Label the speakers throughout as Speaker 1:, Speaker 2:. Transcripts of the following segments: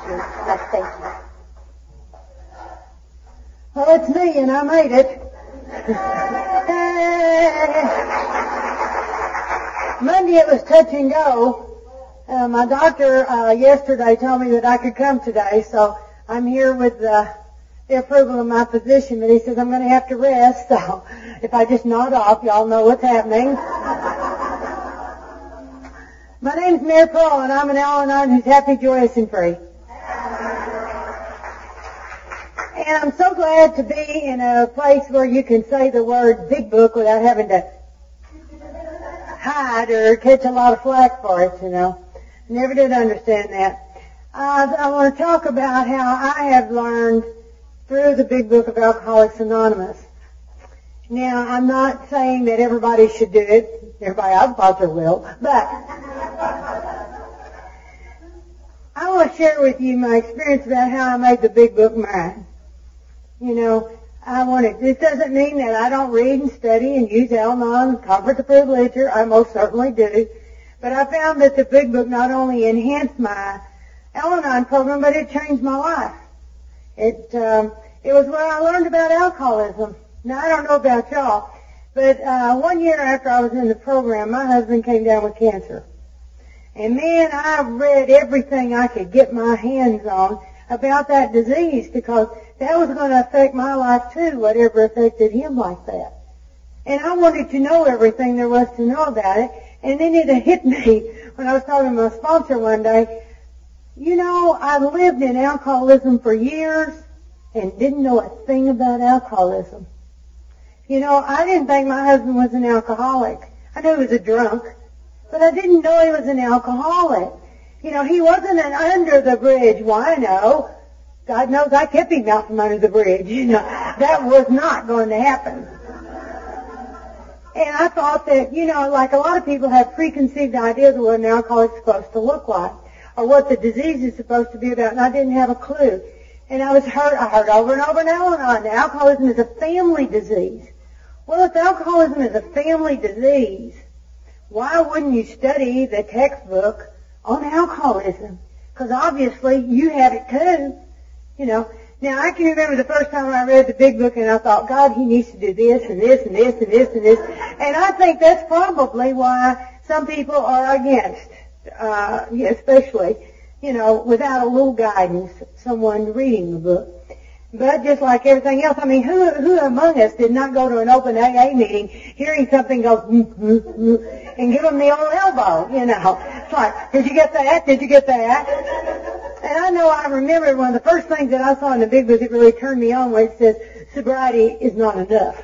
Speaker 1: Thank you.
Speaker 2: Well, it's me, and I made it. Monday it was touch and go. Uh, my doctor uh, yesterday told me that I could come today, so I'm here with uh, the approval of my physician. But he says I'm going to have to rest, so if I just nod off, y'all know what's happening. my name's Mary Pearl, and I'm an Al-Anon who's happy, joyous, and free. And I'm so glad to be in a place where you can say the word big book without having to hide or catch a lot of flack for it, you know. Never did understand that. Uh, I want to talk about how I have learned through the big book of Alcoholics Anonymous. Now, I'm not saying that everybody should do it. Everybody I've sponsor will, but I want to share with you my experience about how I made the big book mine. You know, I want to, this doesn't mean that I don't read and study and use Al-Anon, Conference Approved Literature. I most certainly do. But I found that the Big Book not only enhanced my Al-Anon program, but it changed my life. It, um, it was where I learned about alcoholism. Now I don't know about y'all, but uh, one year after I was in the program, my husband came down with cancer. And man, I read everything I could get my hands on about that disease because that was going to affect my life too, whatever affected him like that. And I wanted to know everything there was to know about it. And then it hit me when I was talking to my sponsor one day. You know, I lived in alcoholism for years and didn't know a thing about alcoholism. You know, I didn't think my husband was an alcoholic. I knew he was a drunk, but I didn't know he was an alcoholic. You know, he wasn't an under the bridge wino. God knows I kept him out from under the bridge. You know, that was not going to happen. And I thought that, you know, like a lot of people have preconceived ideas of what an alcoholic is supposed to look like or what the disease is supposed to be about, and I didn't have a clue. And I was heard, I heard over and over and over and on, alcoholism is a family disease. Well, if alcoholism is a family disease, why wouldn't you study the textbook on alcoholism? Because obviously you have it too. You know, now I can remember the first time I read the big book and I thought, God, he needs to do this and this and this and this and this. And I think that's probably why some people are against, uh, especially, you know, without a little guidance, someone reading the book. But just like everything else, I mean, who who among us did not go to an open AA meeting, hearing something go, mm, mm, mm, and give them the old elbow, you know? It's like, did you get that? Did you get that? And I know I remember one of the first things that I saw in the big book that really turned me on where it says, sobriety is not enough.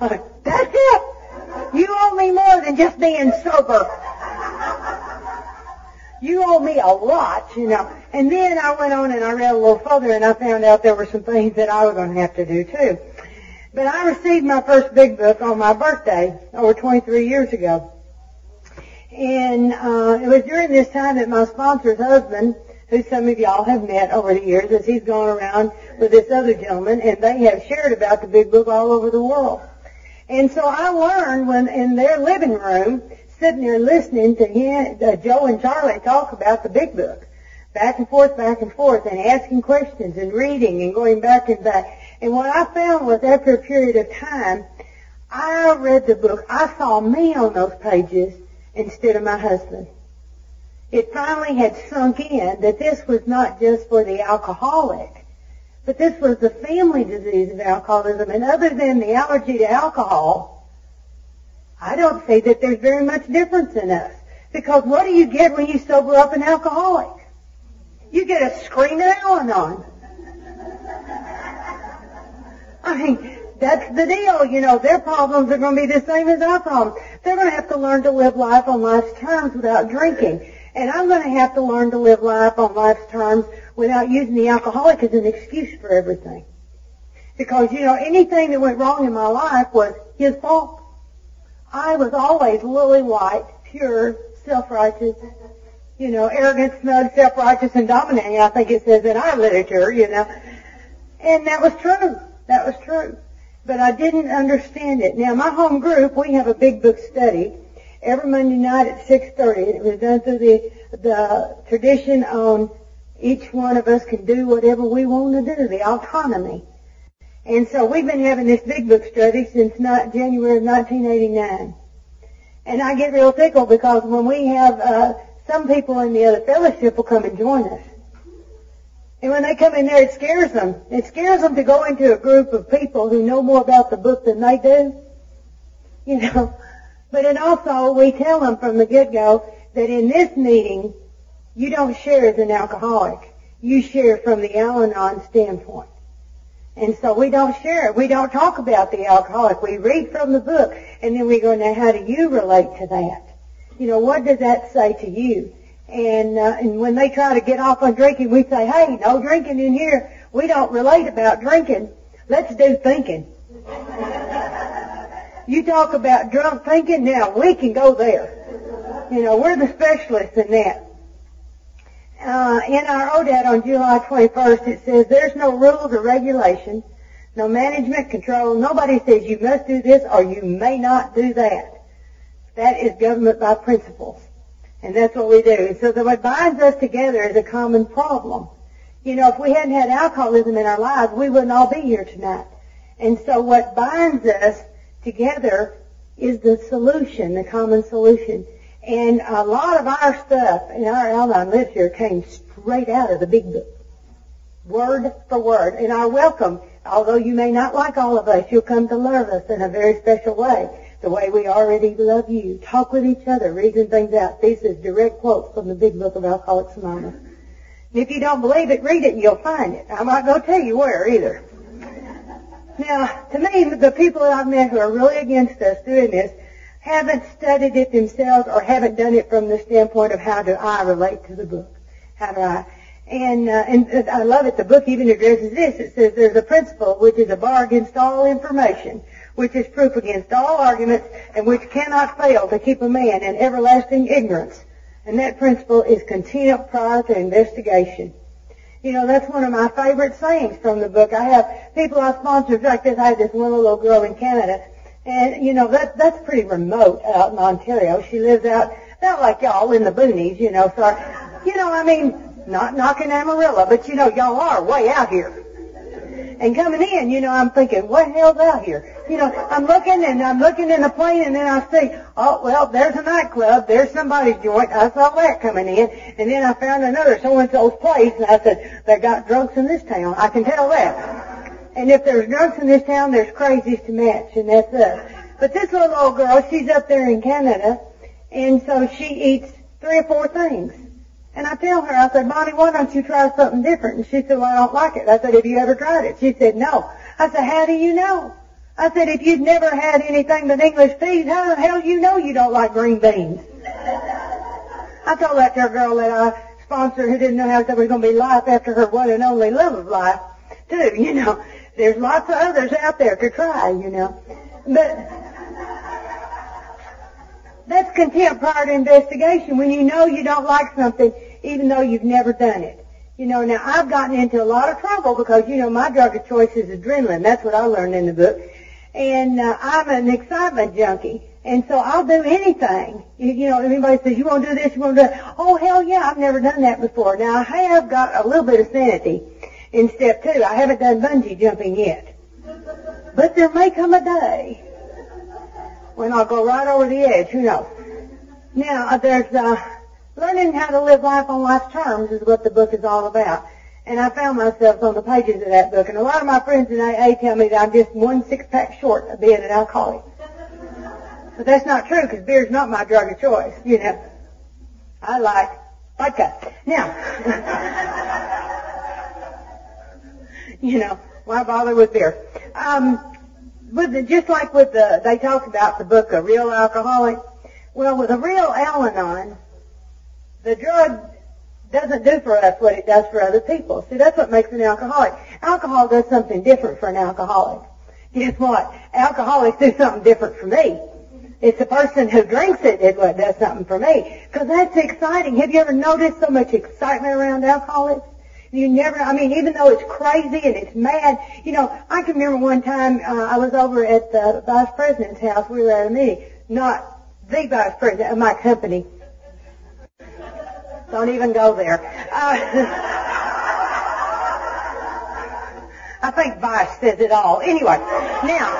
Speaker 2: I was like, that's it! You owe me more than just being sober. You owe me a lot, you know. And then I went on and I read a little further and I found out there were some things that I was going to have to do too. But I received my first big book on my birthday over 23 years ago. And uh, it was during this time that my sponsor's husband, who some of y'all have met over the years, as he's gone around with this other gentleman, and they have shared about the big book all over the world. And so I learned when in their living room sitting there listening to him, uh, Joe and Charlie talk about the big book, back and forth, back and forth, and asking questions and reading and going back and back. And what I found was after a period of time, I read the book. I saw me on those pages instead of my husband. It finally had sunk in that this was not just for the alcoholic, but this was the family disease of alcoholism. And other than the allergy to alcohol, I don't say that there's very much difference in us. Because what do you get when you sober up an alcoholic? You get a screaming Al-Anon. I mean, that's the deal. You know, their problems are going to be the same as our problems. They're going to have to learn to live life on life's terms without drinking. And I'm going to have to learn to live life on life's terms without using the alcoholic as an excuse for everything. Because, you know, anything that went wrong in my life was his fault. I was always lily white, pure, self-righteous, you know, arrogant, smug, self-righteous, and dominating, I think it says in our literature, you know. And that was true. That was true. But I didn't understand it. Now, my home group, we have a big book study every Monday night at 6.30. It was done through the, the tradition on each one of us can do whatever we want to do, the autonomy. And so we've been having this big book study since not January of 1989. And I get real tickled because when we have, uh, some people in the other fellowship will come and join us. And when they come in there, it scares them. It scares them to go into a group of people who know more about the book than they do. You know. But then also, we tell them from the get-go that in this meeting, you don't share as an alcoholic. You share from the Al-Anon standpoint. And so we don't share. it. We don't talk about the alcoholic. We read from the book, and then we go, now how do you relate to that? You know, what does that say to you? And, uh, and when they try to get off on drinking, we say, hey, no drinking in here. We don't relate about drinking. Let's do thinking. you talk about drunk thinking, now we can go there. You know, we're the specialists in that. Uh, in our ODAT on July 21st, it says there's no rules or regulations, no management control. Nobody says you must do this or you may not do that. That is government by principles. And that's what we do. And so that what binds us together is a common problem. You know, if we hadn't had alcoholism in our lives, we wouldn't all be here tonight. And so what binds us together is the solution, the common solution. And a lot of our stuff in our Al-Anon literature came straight out of the big book. Word for word. And our welcome, although you may not like all of us, you'll come to love us in a very special way the way we already love you. Talk with each other, reason things out. This is direct quotes from the big book of Alcoholics Anonymous. And if you don't believe it, read it and you'll find it. I'm not going to tell you where either. Now, to me, the people that I've met who are really against us doing this haven't studied it themselves or haven't done it from the standpoint of how do I relate to the book. How do I? And, uh, and I love it. The book even addresses this. It says there's a principle which is a bar against all information which is proof against all arguments, and which cannot fail to keep a man in everlasting ignorance. And that principle is contempt prior to investigation. You know, that's one of my favorite sayings from the book. I have people I sponsor like this. I had this one little girl in Canada, and you know that that's pretty remote out in Ontario. She lives out not like y'all in the boonies, you know. So, you know, I mean, not knocking Amarillo, but you know, y'all are way out here. And coming in, you know, I'm thinking, what hell's out here? You know, I'm looking and I'm looking in the plane and then I see, oh, well, there's a nightclub. There's somebody's joint. I saw that coming in. And then I found another so-and-so's place and I said, they got drunks in this town. I can tell that. And if there's drunks in this town, there's crazies to match and that's us. But this little old girl, she's up there in Canada and so she eats three or four things. And I tell her, I said, Bonnie, why don't you try something different? And she said, well, I don't like it. I said, have you ever tried it? She said, no. I said, how do you know? I said, if you've never had anything but English peas, how the hell you know you don't like green beans? I told that to girl that I sponsored who didn't know how there was going to be life after her one and only love of life, too, you know. There's lots of others out there to try, you know. But that's contempt prior to investigation when you know you don't like something even though you've never done it. You know, now I've gotten into a lot of trouble because, you know, my drug of choice is adrenaline. That's what I learned in the book. And uh, I'm an excitement junkie. And so I'll do anything. You, you know, anybody says, you want to do this, you want to do that. Oh, hell yeah, I've never done that before. Now, I have got a little bit of sanity in step two. I haven't done bungee jumping yet. But there may come a day when I'll go right over the edge. Who knows? Now, uh, there's uh, learning how to live life on life's terms is what the book is all about. And I found myself on the pages of that book. And a lot of my friends in AA tell me that I'm just one six-pack short of being an alcoholic. But that's not true because beer's not my drug of choice, you know. I like vodka. Now, you know, why bother with beer? Um, with the, just like with the, they talk about the book, A Real Alcoholic. Well, with a real Al-Anon, the drug doesn't do for us what it does for other people. See, that's what makes an alcoholic. Alcohol does something different for an alcoholic. Guess what? Alcoholics do something different for me. It's the person who drinks it is what does something for me. Because that's exciting. Have you ever noticed so much excitement around alcoholics? You never, I mean, even though it's crazy and it's mad, you know, I can remember one time uh, I was over at the vice president's house. We were at a meeting. Not the vice president of my company. Don't even go there. Uh, I think Vice says it all. Anyway, now.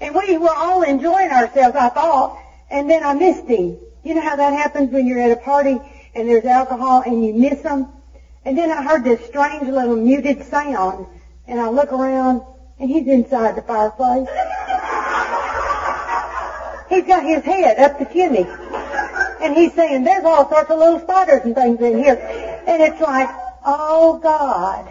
Speaker 2: And we were all enjoying ourselves, I thought, and then I missed him. You know how that happens when you're at a party and there's alcohol and you miss them? And then I heard this strange little muted sound, and I look around, and he's inside the fireplace. He's got his head up the chimney. And he's saying, there's all sorts of little spiders and things in here. And it's like, oh God.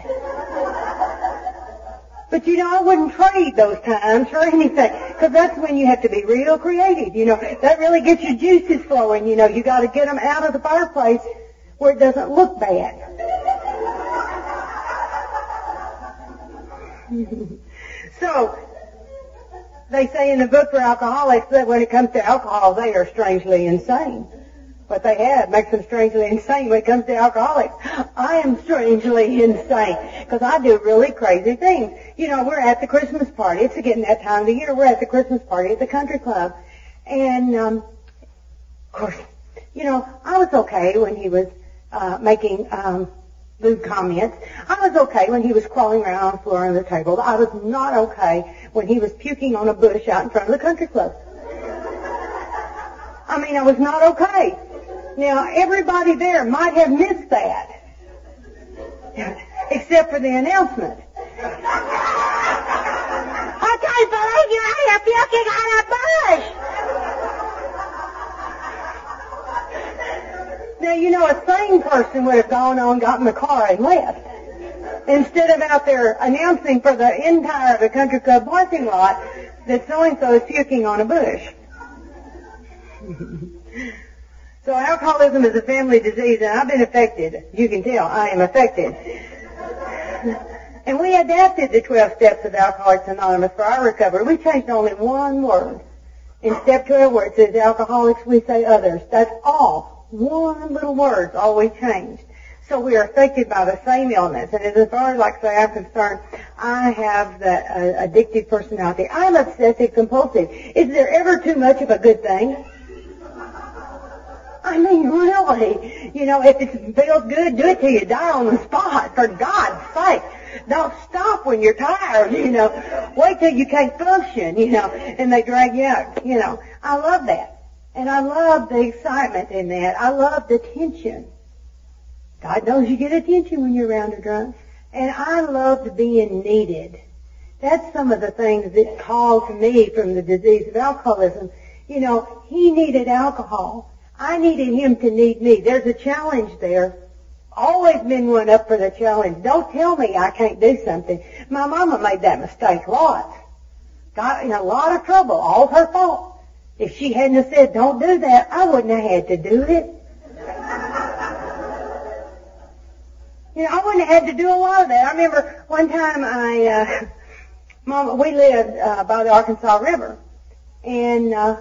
Speaker 2: But you know, I wouldn't trade those times for anything. Because that's when you have to be real creative. You know, that really gets your juices flowing. You know, you got to get them out of the fireplace where it doesn't look bad. so, they say in the book for alcoholics that when it comes to alcohol, they are strangely insane. What they have makes them strangely insane when it comes to alcoholics. I am strangely insane because I do really crazy things. You know, we're at the Christmas party. It's getting that time of the year. We're at the Christmas party at the country club. And, um, of course, you know, I was okay when he was uh, making um, lewd comments. I was okay when he was crawling around on the floor under the table. I was not okay when he was puking on a bush out in front of the country club. I mean, I was not okay. Now, everybody there might have missed that, except for the announcement. Believe you on a bush. Now, you know, a sane person would have gone on, got in the car, and left. Instead of out there announcing for the entire of the country club parking lot that so-and-so is puking on a bush. So alcoholism is a family disease, and I've been affected. You can tell I am affected. and we adapted the 12 steps of Alcoholics Anonymous for our recovery. We changed only one word. In step 12 where it says alcoholics, we say others. That's all. One little word's all we changed. So we are affected by the same illness. And as far as, like say, I'm concerned, I have that uh, addictive personality. I'm obsessive compulsive. Is there ever too much of a good thing? I mean, really, you know, if it feels good, do it till you die on the spot, for God's sake. Don't stop when you're tired, you know. Wait till you can't function, you know, and they drag you out, you know. I love that. And I love the excitement in that. I love the tension. God knows you get attention when you're around a drunk. And I loved being needed. That's some of the things that caused me from the disease of alcoholism. You know, he needed alcohol. I needed him to need me. There's a challenge there. Always been one up for the challenge. Don't tell me I can't do something. My mama made that mistake lots. Got in a lot of trouble. All her fault. If she hadn't have said, don't do that, I wouldn't have had to do it. you know, I wouldn't have had to do a lot of that. I remember one time I, uh, Mama, we lived uh, by the Arkansas River, and uh,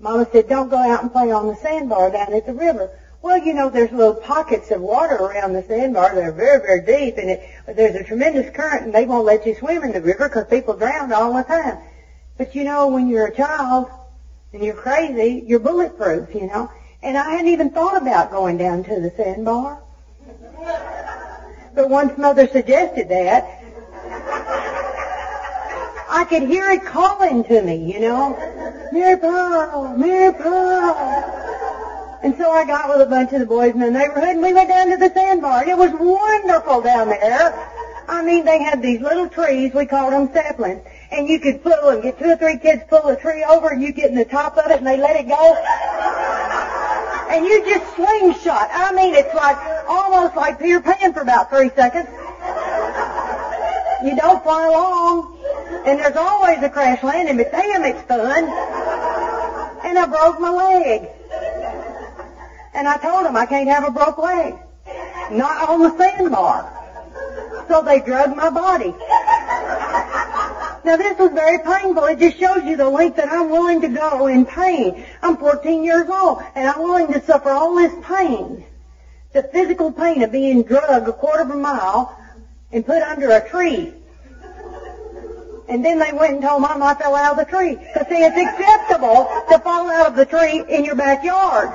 Speaker 2: Mama said, don't go out and play on the sandbar down at the river. Well, you know, there's little pockets of water around the sandbar that are very, very deep, and it, there's a tremendous current, and they won't let you swim in the river because people drown all the time. But you know, when you're a child and you're crazy, you're bulletproof, you know. And I hadn't even thought about going down to the sandbar. But once Mother suggested that, I could hear it calling to me, you know. Mary Pearl, Mary Pearl. And so I got with a bunch of the boys in the neighborhood and we went down to the sandbar. It was wonderful down there. I mean, they had these little trees, we called them saplings, and you could pull them, get two or three kids pull a tree over and you get in the top of it and they let it go. And you just slingshot. I mean, it's like, almost like Peter Pan for about three seconds. You don't fly long. And there's always a crash landing, but damn, it's fun. And I broke my leg. And I told them I can't have a broke leg. Not on the sandbar. So they drugged my body. Now this was very painful. It just shows you the length that I'm willing to go in pain. I'm 14 years old and I'm willing to suffer all this pain. The physical pain of being drugged a quarter of a mile and put under a tree and then they went and told Mom I fell out of the tree. Because see, it's acceptable to fall out of the tree in your backyard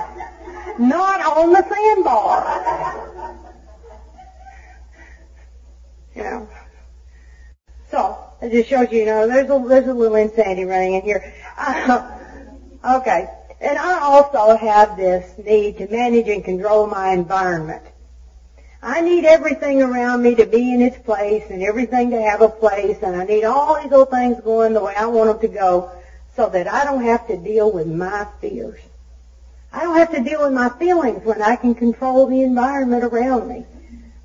Speaker 2: not on the sandbar. Yeah. So, it just shows you, you know, there's a, there's a little insanity running in here. Uh, okay. And I also have this need to manage and control my environment. I need everything around me to be in its place and everything to have a place and I need all these little things going the way I want them to go so that I don't have to deal with my fears. I don't have to deal with my feelings when I can control the environment around me.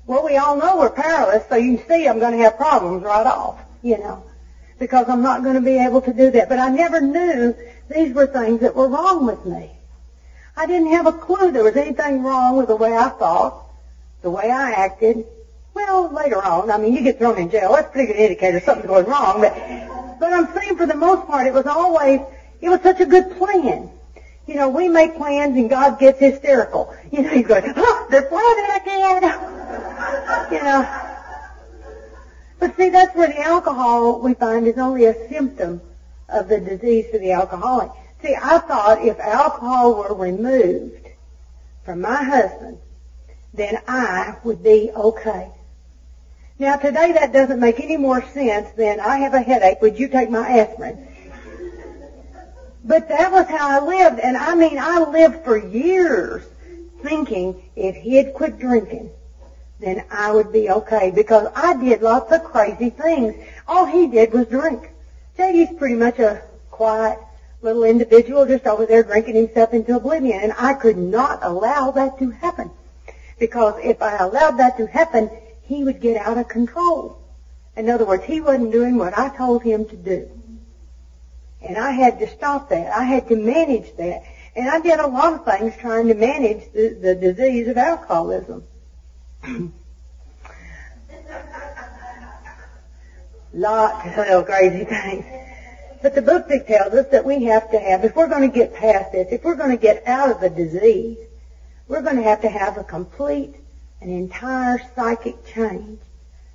Speaker 2: Well, we all know we're powerless, so you see I'm going to have problems right off, you know, because I'm not going to be able to do that. But I never knew these were things that were wrong with me. I didn't have a clue there was anything wrong with the way I thought the way I acted, well, later on, I mean, you get thrown in jail. That's a pretty good indicator something's going wrong. But, but I'm saying for the most part, it was always, it was such a good plan. You know, we make plans and God gets hysterical. You know, he's going, oh, they're planning again. you know. But see, that's where the alcohol, we find, is only a symptom of the disease for the alcoholic. See, I thought if alcohol were removed from my husband, then I would be okay. Now today that doesn't make any more sense than I have a headache, would you take my aspirin? But that was how I lived, and I mean I lived for years thinking if he had quit drinking, then I would be okay because I did lots of crazy things. All he did was drink. JD's pretty much a quiet little individual just over there drinking himself into oblivion, and I could not allow that to happen. Because if I allowed that to happen, he would get out of control. In other words, he wasn't doing what I told him to do. And I had to stop that. I had to manage that. And I did a lot of things trying to manage the, the disease of alcoholism. Lots of crazy things. But the book tells us that we have to have, if we're going to get past this, if we're going to get out of the disease, we're going to have to have a complete, an entire psychic change.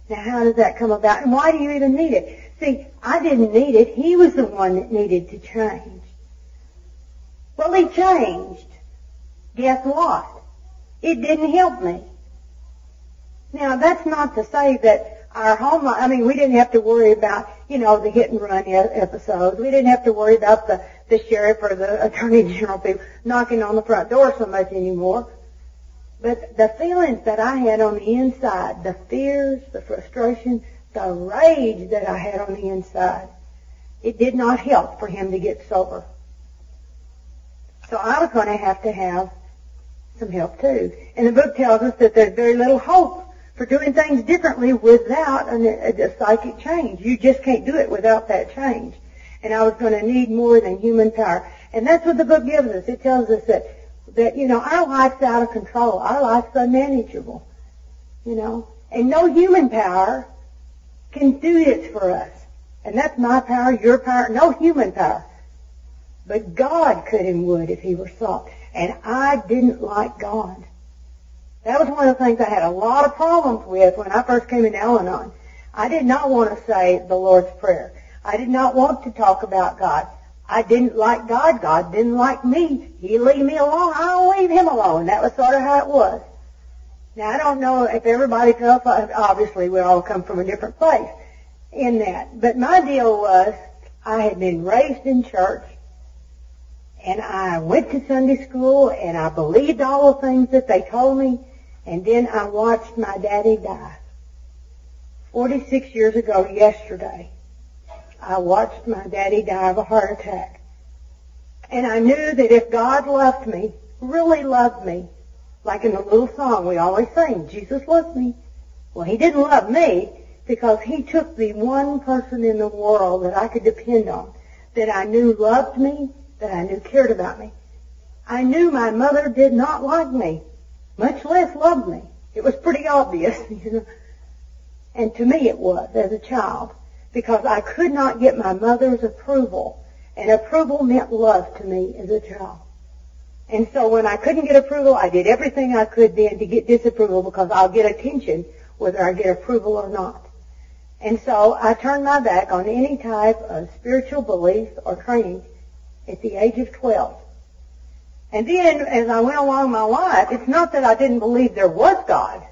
Speaker 2: Now how does that come about? And why do you even need it? See, I didn't need it. He was the one that needed to change. Well, he changed. Guess what? It didn't help me. Now, that's not to say that our home life, I mean, we didn't have to worry about, you know, the hit and run episodes. We didn't have to worry about the the sheriff or the attorney general people knocking on the front door so much anymore. But the feelings that I had on the inside, the fears, the frustration, the rage that I had on the inside, it did not help for him to get sober. So I was going to have to have some help too. And the book tells us that there's very little hope for doing things differently without a, a, psychic change. You just can't do it without that change and I was going to need more than human power. And that's what the book gives us. It tells us that, that, you know, our life's out of control. Our life's unmanageable. You know, and no human power can do this for us. And that's my power, your power, no human power. But God could and would if he were sought. And I didn't like God. That was one of the things I had a lot of problems with when I first came into Al-Anon. I did not want to say the Lord's Prayer. I did not want to talk about God. I didn't like God. God didn't like me. He leave me alone. I'll leave him alone. That was sort of how it was. Now I don't know if everybody felt, uh, obviously we all come from a different place in that. But my deal was I had been raised in church and I went to Sunday school and I believed all the things that they told me and then I watched my daddy die. 46 years ago yesterday. I watched my daddy die of a heart attack. And I knew that if God loved me, really loved me, like in the little song we always sing, Jesus loves me. Well, he didn't love me because he took the one person in the world that I could depend on, that I knew loved me, that I knew cared about me. I knew my mother did not like me, much less loved me. It was pretty obvious, you know. And to me it was as a child because I could not get my mother's approval. And approval meant love to me as a child. And so when I couldn't get approval, I did everything I could then to get disapproval because I'll get attention whether I get approval or not. And so I turned my back on any type of spiritual belief or training at the age of 12. And then as I went along my life, it's not that I didn't believe there was God.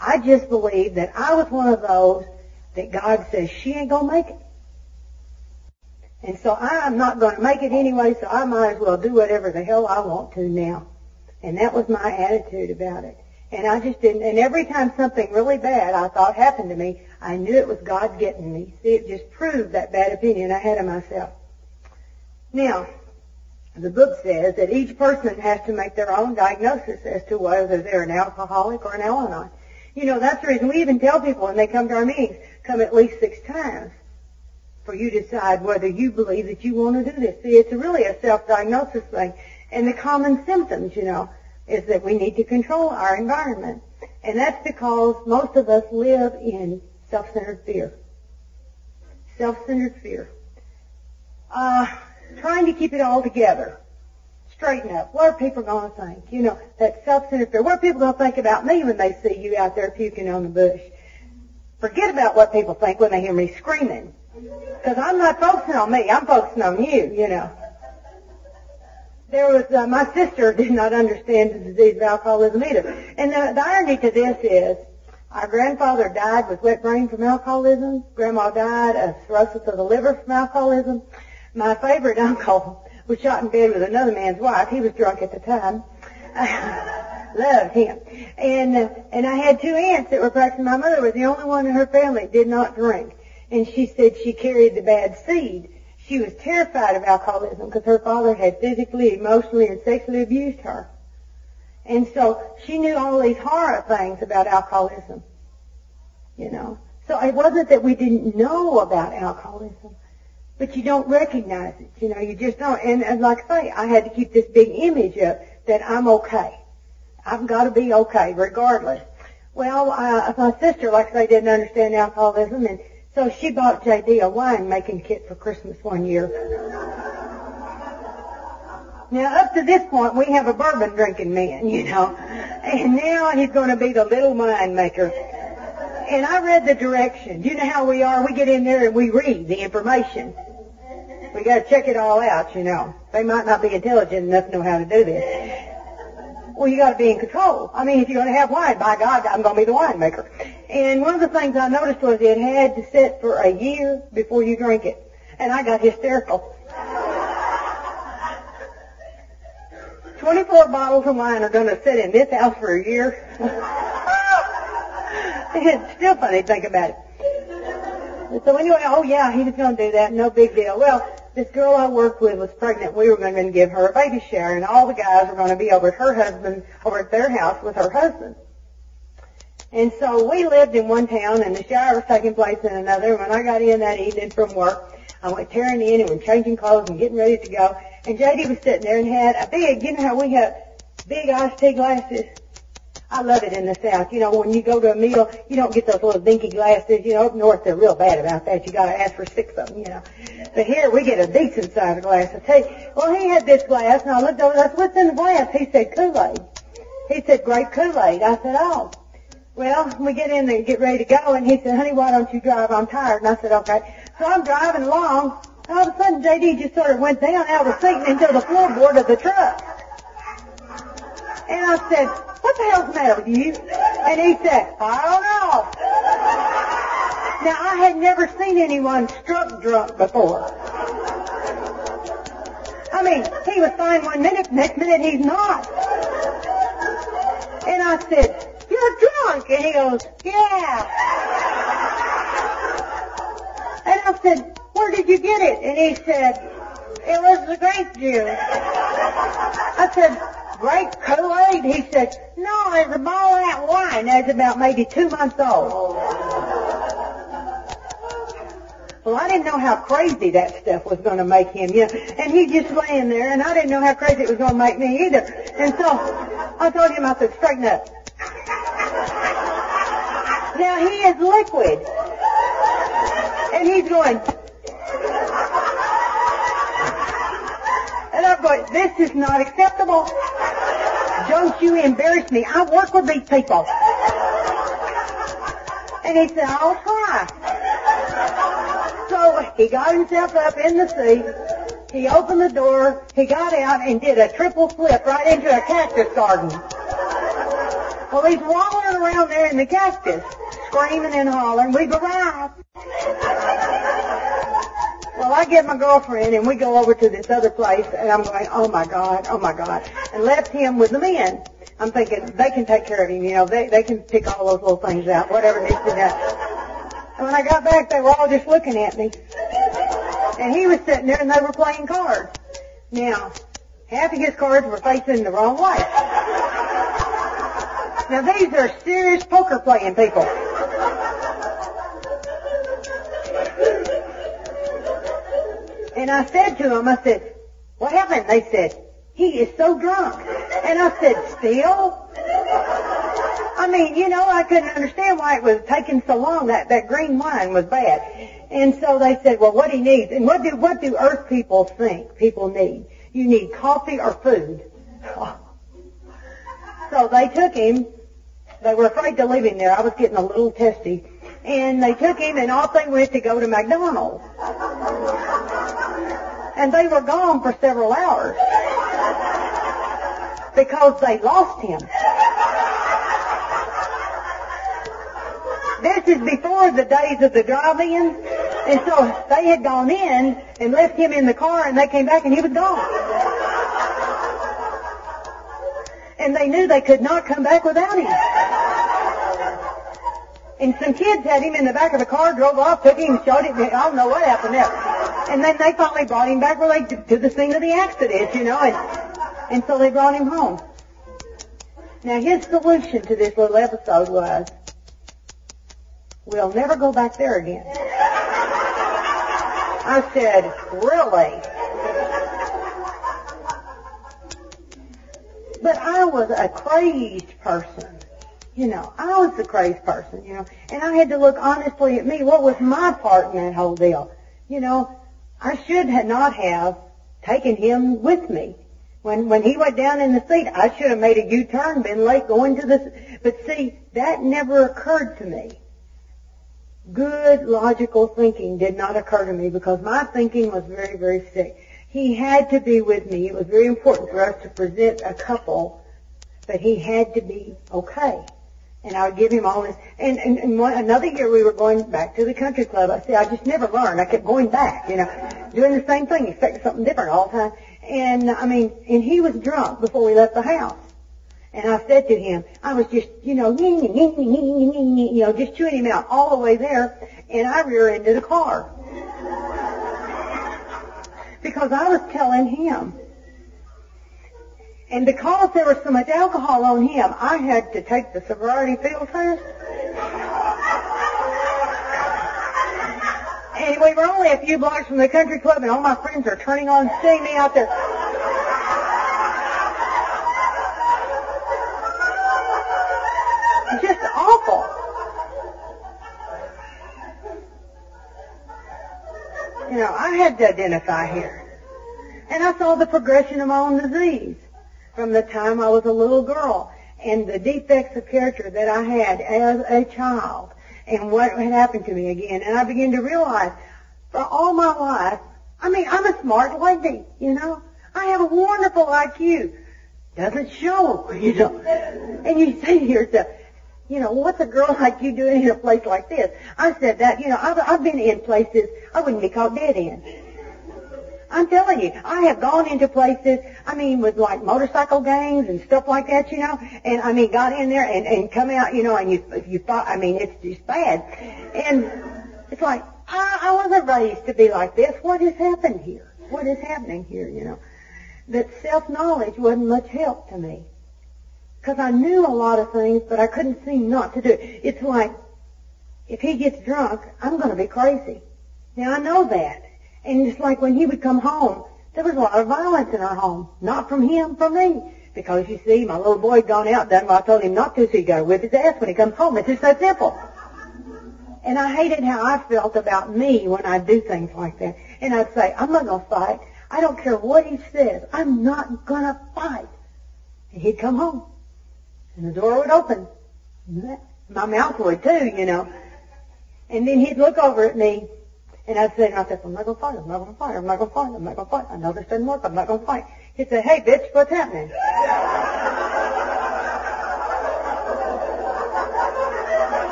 Speaker 2: I just believed that I was one of those that God says she ain't gonna make it. And so I'm not gonna make it anyway, so I might as well do whatever the hell I want to now. And that was my attitude about it. And I just didn't, and every time something really bad I thought happened to me, I knew it was God getting me. See, it just proved that bad opinion I had of myself. Now, the book says that each person has to make their own diagnosis as to whether they're an alcoholic or an Al-Anon. You know, that's the reason we even tell people when they come to our meetings, come at least six times for you to decide whether you believe that you want to do this. See, it's really a self-diagnosis thing. And the common symptoms, you know, is that we need to control our environment. And that's because most of us live in self-centered fear. Self-centered fear. Uh, trying to keep it all together. Straighten up. What are people going to think? You know, that self-centered fear. What are people going to think about me when they see you out there puking on the bush? Forget about what people think when they hear me screaming. Because I'm not focusing on me. I'm focusing on you, you know. There was, uh, my sister did not understand the disease of alcoholism either. And the, the irony to this is, our grandfather died with wet brain from alcoholism. Grandma died of cirrhosis of the liver from alcoholism. My favorite uncle was shot in bed with another man's wife. He was drunk at the time. Loved him. And, uh, and I had two aunts that were practicing. My mother was the only one in her family that did not drink. And she said she carried the bad seed. She was terrified of alcoholism because her father had physically, emotionally, and sexually abused her. And so she knew all these horror things about alcoholism. You know. So it wasn't that we didn't know about alcoholism, but you don't recognize it. You know, you just don't. And, and like I say, I had to keep this big image up that I'm okay. I've got to be okay regardless. Well, uh, my sister, like I say, didn't understand alcoholism, and so she bought JD a wine making kit for Christmas one year. Now, up to this point, we have a bourbon drinking man, you know, and now he's going to be the little wine maker. And I read the directions. You know how we are? We get in there and we read the information. We got to check it all out, you know. They might not be intelligent enough to know how to do this. Well, you got to be in control. I mean, if you're going to have wine, by God, I'm going to be the winemaker. And one of the things I noticed was it had to sit for a year before you drink it. And I got hysterical. 24 bottles of wine are going to sit in this house for a year. it's still funny to think about it. So anyway, oh yeah, he was going to do that. No big deal. Well, this girl I worked with was pregnant. We were going to give her a baby shower, and all the guys were going to be over at her husband, over at their house with her husband. And so we lived in one town, and the shower was taking place in another. And when I got in that evening from work, I went tearing in and went changing clothes and getting ready to go. And JD was sitting there and had a big, you know how we have big iced tea glasses? I love it in the South. You know, when you go to a meal, you don't get those little dinky glasses. You know, up north they're real bad about that. You got to ask for six of them. You know, but here we get a decent sized glass of tea. Well, he had this glass, and I looked over. I said, "What's in the glass?" He said, "Kool-Aid." He said, "Grape Kool-Aid." I said, "Oh." Well, we get in there and get ready to go, and he said, "Honey, why don't you drive? I'm tired." And I said, "Okay." So I'm driving along. And all of a sudden, JD just sort of went down out of the seat and into the floorboard of the truck. And I said, what the hell's the matter with you? And he said, I don't know. Now, I had never seen anyone struck drunk before. I mean, he was fine one minute, next minute he's not. And I said, you're drunk. And he goes, yeah. And I said, where did you get it? And he said, it was the grape juice. I said, grape Kool-Aid? He said, no, it's a ball of that wine. That's about maybe two months old. Well, I didn't know how crazy that stuff was going to make him, you know. And he's just laying there, and I didn't know how crazy it was going to make me either. And so I told him, I said, straighten up. Now he is liquid. And he's going, and I'm going, this is not acceptable. Don't you embarrass me. I work with these people. And he said, I'll try. So he got himself up in the seat. He opened the door. He got out and did a triple flip right into a cactus garden. Well, he's wallowing around there in the cactus, screaming and hollering, we've arrived. Well, I get my girlfriend and we go over to this other place and I'm going, oh my God, oh my God, and left him with the men. I'm thinking they can take care of him, you know, they, they can pick all those little things out, whatever needs to be done. And when I got back, they were all just looking at me. And he was sitting there and they were playing cards. Now, half of his cards were facing the wrong way. Now these are serious poker playing people. And I said to them, I said, what happened? They said, he is so drunk. And I said, still? I mean, you know, I couldn't understand why it was taking so long. That, that green wine was bad. And so they said, well, what he needs, and what do, what do earth people think people need? You need coffee or food. So they took him. They were afraid to leave him there. I was getting a little testy. And they took him and off they went to go to McDonald's. And they were gone for several hours. Because they lost him. This is before the days of the drive-in. And so they had gone in and left him in the car and they came back and he was gone. And they knew they could not come back without him. And some kids had him in the back of the car, drove off, took him, showed him. I don't know what happened there. And then they finally brought him back where they to the scene of the accident, you know, and and so they brought him home. Now his solution to this little episode was, we'll never go back there again. I said, really? But I was a crazed person. You know, I was the crazed person, you know, and I had to look honestly at me. What was my part in that whole deal? You know, I should have not have taken him with me. When when he went down in the seat, I should have made a U-turn, been late going to the. But see, that never occurred to me. Good logical thinking did not occur to me because my thinking was very very sick. He had to be with me. It was very important for us to present a couple, but he had to be okay and I would give him all this. And, and, and one, another year we were going back to the country club. I said, I just never learned. I kept going back, you know, doing the same thing, expecting something different all the time. And I mean, and he was drunk before we left the house. And I said to him, I was just, you know, you know, just chewing him out all the way there, and I rear-ended a car. Because I was telling him, and because there was so much alcohol on him, I had to take the sobriety field test. And we were only a few blocks from the country club, and all my friends are turning on, seeing me out there. Just awful. You know, I had to identify here. And I saw the progression of my own disease from the time I was a little girl and the defects of character that I had as a child and what had happened to me again. And I began to realize for all my life, I mean, I'm a smart lady, you know. I have a wonderful IQ. Doesn't show, you know. And you say to yourself, you know, what's a girl like you doing in a place like this? I said that, you know, I've, I've been in places I wouldn't be caught dead in. I'm telling you, I have gone into places, I mean, with like motorcycle gangs and stuff like that, you know, and I mean, got in there and, and come out, you know, and you, you thought, I mean, it's just bad. And it's like, I, I wasn't raised to be like this. What has happened here? What is happening here, you know? That self-knowledge wasn't much help to me. Because I knew a lot of things, but I couldn't seem not to do it. It's like, if he gets drunk, I'm going to be crazy. Now I know that. And it's like when he would come home, there was a lot of violence in our home. Not from him, from me. Because you see, my little boy had gone out, done what I told him not to, so he got to whip his ass when he comes home. It's just that simple. And I hated how I felt about me when I do things like that. And I'd say, I'm not going to fight. I don't care what he says. I'm not going to fight. And he'd come home. And the door would open. My mouth would too, you know. And then he'd look over at me and I'd say to myself, I'm not to fight, I'm not to fight, I'm not to fight, I'm not to fight. I know this doesn't work, I'm not to fight. He'd say, hey, bitch, what's happening?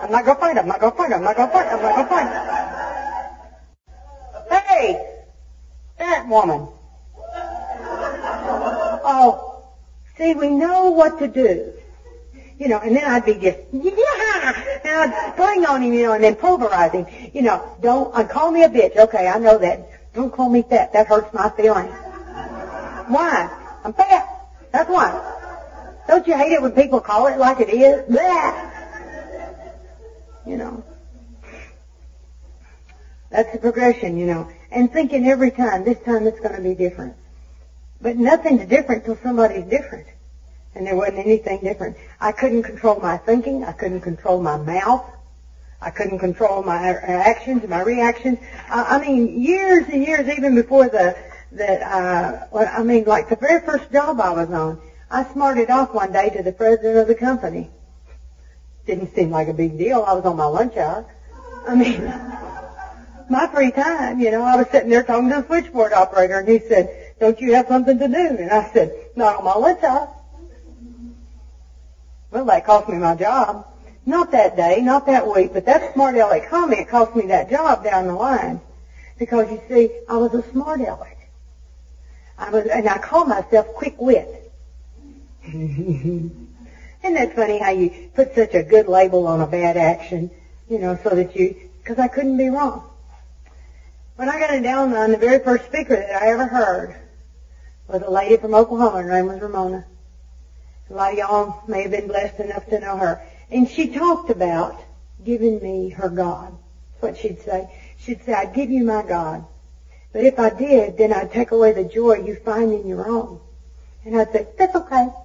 Speaker 2: I'm not gonna fight. I'm not gonna fight. I'm not gonna fight. I'm not gonna fight. Hey, that woman. Oh, see, we know what to do. You know, and then I'd be just, yeah, and I'd spring on him, you know, and then pulverize him. You know, don't, uh, call me a bitch. Okay, I know that. Don't call me fat. That hurts my feelings. Why? I'm fat. That's why. Don't you hate it when people call it like it is? Blah. You know. That's the progression, you know. And thinking every time, this time it's going to be different. But nothing's different till somebody's different. And there wasn't anything different. I couldn't control my thinking. I couldn't control my mouth. I couldn't control my actions, my reactions. Uh, I mean, years and years, even before the that uh, I mean, like the very first job I was on, I smarted off one day to the president of the company. Didn't seem like a big deal. I was on my lunch hour. I mean, my free time, you know, I was sitting there talking to the switchboard operator, and he said, "Don't you have something to do?" And I said, "Not on my lunch hour." Well, that cost me my job. Not that day, not that week, but that smart aleck comment cost me that job down the line. Because you see, I was a smart aleck. I was, and I call myself quick wit. Isn't that funny how you put such a good label on a bad action, you know, so that you, because I couldn't be wrong. When I got it down on the very first speaker that I ever heard was a lady from Oklahoma. Her name was Ramona. A lot of y'all may have been blessed enough to know her. And she talked about giving me her God. That's what she'd say. She'd say, I'd give you my God. But if I did, then I'd take away the joy you find in your own. And I'd say, that's okay.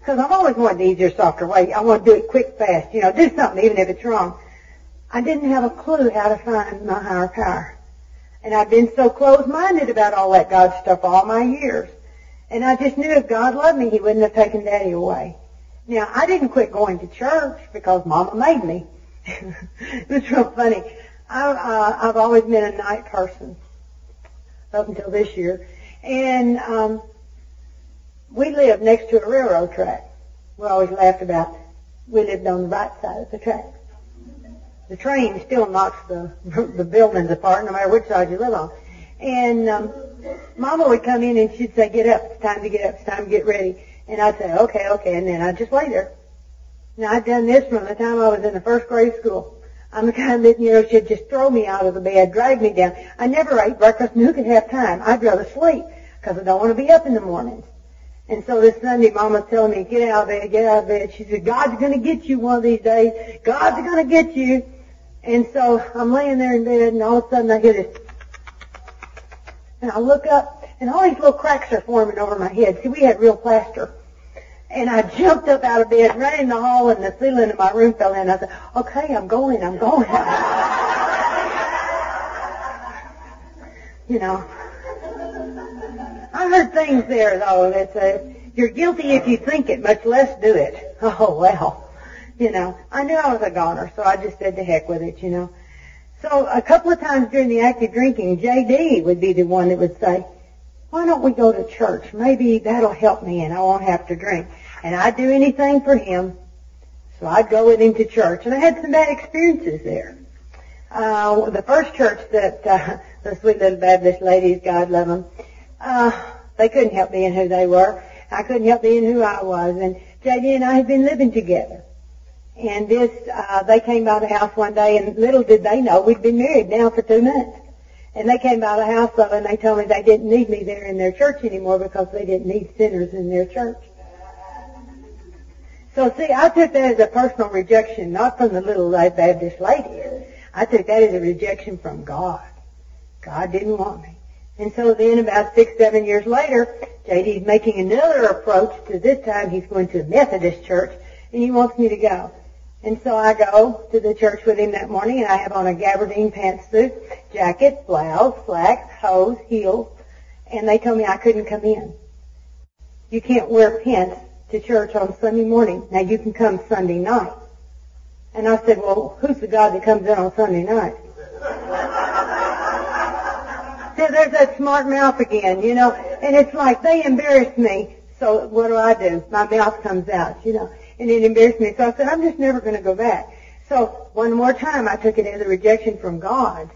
Speaker 2: Because I've always wanted the easier, softer way. I want to do it quick, fast. You know, do something even if it's wrong. I didn't have a clue how to find my higher power. And I've been so closed-minded about all that God stuff all my years. And I just knew if God loved me, He wouldn't have taken Daddy away. Now, I didn't quit going to church because Mama made me. it was real funny. I, uh, I've always been a night person up until this year. And um, we lived next to a railroad track. We always laughed about we lived on the right side of the track. The train still knocks the the buildings apart, no matter which side you live on. And um, Mama would come in and she'd say, "Get up! It's time to get up! It's time to get ready." And I'd say, "Okay, okay," and then I'd just lay there. Now I'd done this from the time I was in the first grade school. I'm the kind that, you know, she'd just throw me out of the bed, drag me down. I never ate breakfast, who could have time? I'd rather sleep because I don't want to be up in the mornings. And so this Sunday, Mama's telling me, get out of bed, get out of bed. She said, God's going to get you one of these days. God's going to get you. And so I'm laying there in bed, and all of a sudden I hear this. And I look up, and all these little cracks are forming over my head. See, we had real plaster. And I jumped up out of bed, ran in the hall, and the ceiling of my room fell in. I said, okay, I'm going, I'm going. you know. I heard things there, though, that said, you're guilty if you think it, much less do it. Oh, well. You know, I knew I was a goner, so I just said to heck with it, you know. So a couple of times during the active drinking, J.D. would be the one that would say, why don't we go to church? Maybe that'll help me and I won't have to drink. And I'd do anything for him. So I'd go with him to church. And I had some bad experiences there. Uh, the first church that, uh, the sweet little Baptist ladies, God love them, uh, they couldn't help being who they were. I couldn't help being who I was. And JD and I had been living together. And this, uh, they came by the house one day and little did they know we'd been married now for two months. And they came by the house of and they told me they didn't need me there in their church anymore because they didn't need sinners in their church. So see, I took that as a personal rejection, not from the little Baptist lady. I took that as a rejection from God. God didn't want me. And so then about six, seven years later, JD's making another approach to this time he's going to a Methodist church and he wants me to go. And so I go to the church with him that morning, and I have on a gabardine pantsuit, jacket, blouse, slacks, hose, heels, and they told me I couldn't come in. You can't wear pants to church on Sunday morning. Now you can come Sunday night. And I said, well, who's the God that comes in on Sunday night? so there's that smart mouth again, you know, and it's like they embarrassed me, so what do I do? My mouth comes out, you know. And it embarrassed me. So I said, I'm just never going to go back. So one more time, I took it as a rejection from God,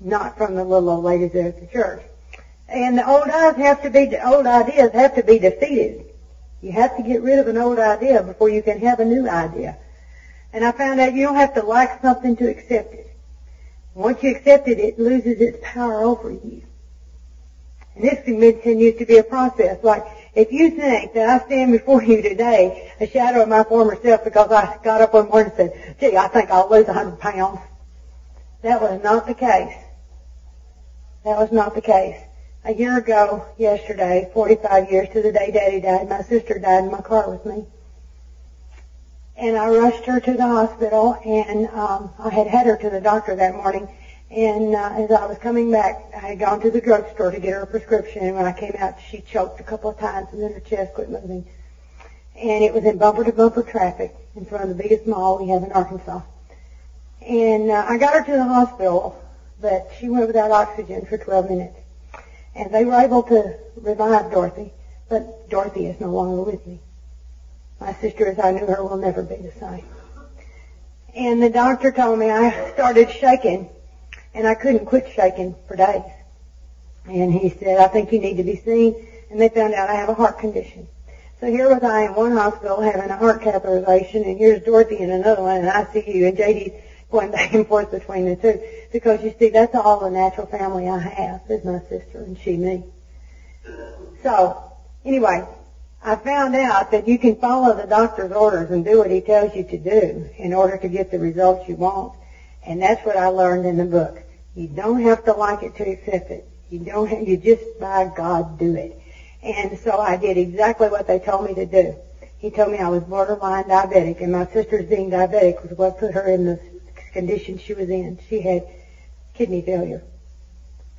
Speaker 2: not from the little old ladies there at the church. And the old ideas have to be, the old ideas have to be defeated. You have to get rid of an old idea before you can have a new idea. And I found out you don't have to like something to accept it. Once you accept it, it loses its power over you. And this continues to be a process. Like, if you think that I stand before you today, a shadow of my former self, because I got up one morning and said, gee, I think I'll lose a hundred pounds. That was not the case. That was not the case. A year ago, yesterday, 45 years to the day Daddy died, my sister died in my car with me. And I rushed her to the hospital, and um, I had had her to the doctor that morning, and uh, as I was coming back, I had gone to the drugstore to get her a prescription. And when I came out, she choked a couple of times, and then her chest quit moving. And it was in bumper-to-bumper traffic in front of the biggest mall we have in Arkansas. And uh, I got her to the hospital, but she went without oxygen for 12 minutes. And they were able to revive Dorothy, but Dorothy is no longer with me. My sister, as I knew her, will never be the same. And the doctor told me I started shaking and I couldn't quit shaking for days. And he said, I think you need to be seen. And they found out I have a heart condition. So here was I in one hospital having a heart catheterization, and here's Dorothy in another one in ICU, and JD's going back and forth between the two. Because you see, that's all the natural family I have is my sister and she me. So, anyway, I found out that you can follow the doctor's orders and do what he tells you to do in order to get the results you want. And that's what I learned in the book. You don't have to like it to accept it. You don't have, you just by God do it. And so I did exactly what they told me to do. He told me I was borderline diabetic and my sister's being diabetic was what put her in the condition she was in. She had kidney failure.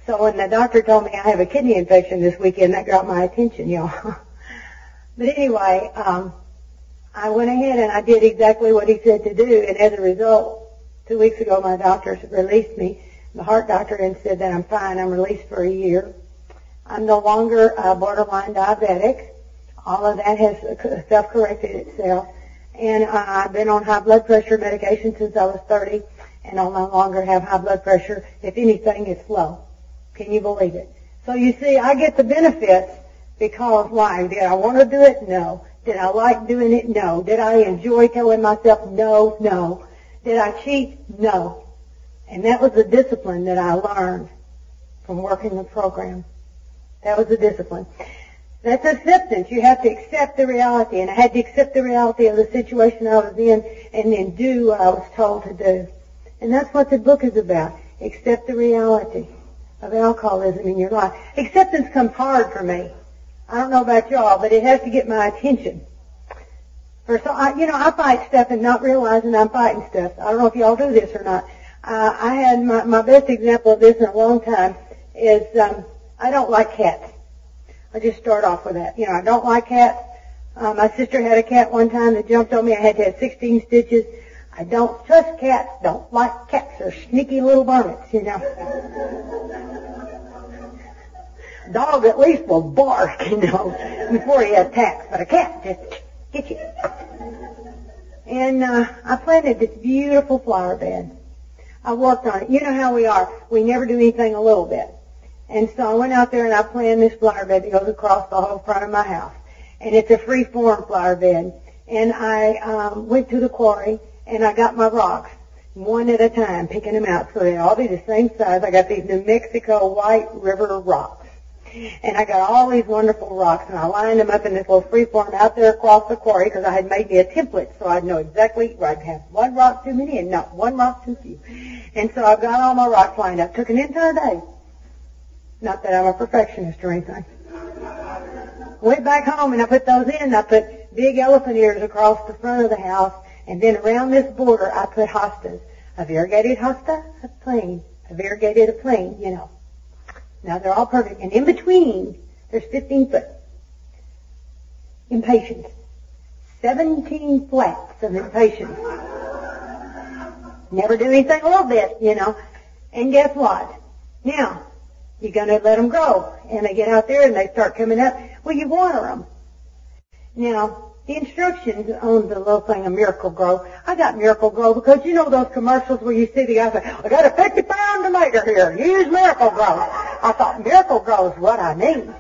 Speaker 2: So when the doctor told me I have a kidney infection this weekend, that got my attention, y'all. but anyway, um, I went ahead and I did exactly what he said to do, and as a result, Two weeks ago, my doctor released me, the heart doctor, and said that I'm fine. I'm released for a year. I'm no longer uh, borderline diabetic. All of that has self-corrected itself. And uh, I've been on high blood pressure medication since I was 30, and I no longer have high blood pressure. If anything, it's low. Can you believe it? So you see, I get the benefits because why? Did I want to do it? No. Did I like doing it? No. Did I enjoy telling myself no? No. Did I cheat? No. And that was the discipline that I learned from working the program. That was the discipline. That's acceptance. You have to accept the reality. And I had to accept the reality of the situation I was in and then do what I was told to do. And that's what the book is about. Accept the reality of alcoholism in your life. Acceptance comes hard for me. I don't know about y'all, but it has to get my attention. Or so I, you know, I fight stuff and not realizing I'm fighting stuff. I don't know if y'all do this or not. Uh, I had my, my best example of this in a long time is um, I don't like cats. I just start off with that. You know, I don't like cats. Uh, my sister had a cat one time that jumped on me. I had to have 16 stitches. I don't trust cats. Don't like cats. They're sneaky little varmints, you know. Dog at least will bark, you know, before he attacks, but a cat just Get you. And uh, I planted this beautiful flower bed. I worked on it. You know how we are. We never do anything a little bit. And so I went out there and I planted this flower bed that goes across the whole front of my house. And it's a free form flower bed. And I um, went to the quarry and I got my rocks one at a time, picking them out so they all be the same size. I got these New Mexico White River rocks. And I got all these wonderful rocks, and I lined them up in this little free form out there across the quarry because I had made me a template so I'd know exactly where I'd have one rock too many and not one rock too few. And so I've got all my rocks lined up. Took an entire day. Not that I'm a perfectionist or anything. Went back home and I put those in. I put big elephant ears across the front of the house, and then around this border I put hostas. A variegated hosta, a plain. A variegated, a plain, you know. Now they're all perfect. And in between, there's 15 foot. Impatiens. 17 flats of impatiens. Never do anything a little bit, you know. And guess what? Now, you're to let them grow. And they get out there and they start coming up. Well, you water them. Now, the instructions on the little thing of Miracle-Gro, I got Miracle-Gro because you know those commercials where you see the guy say, I got a 50 pound tomato here, use Miracle-Gro. I thought Miracle-Gro is what I need.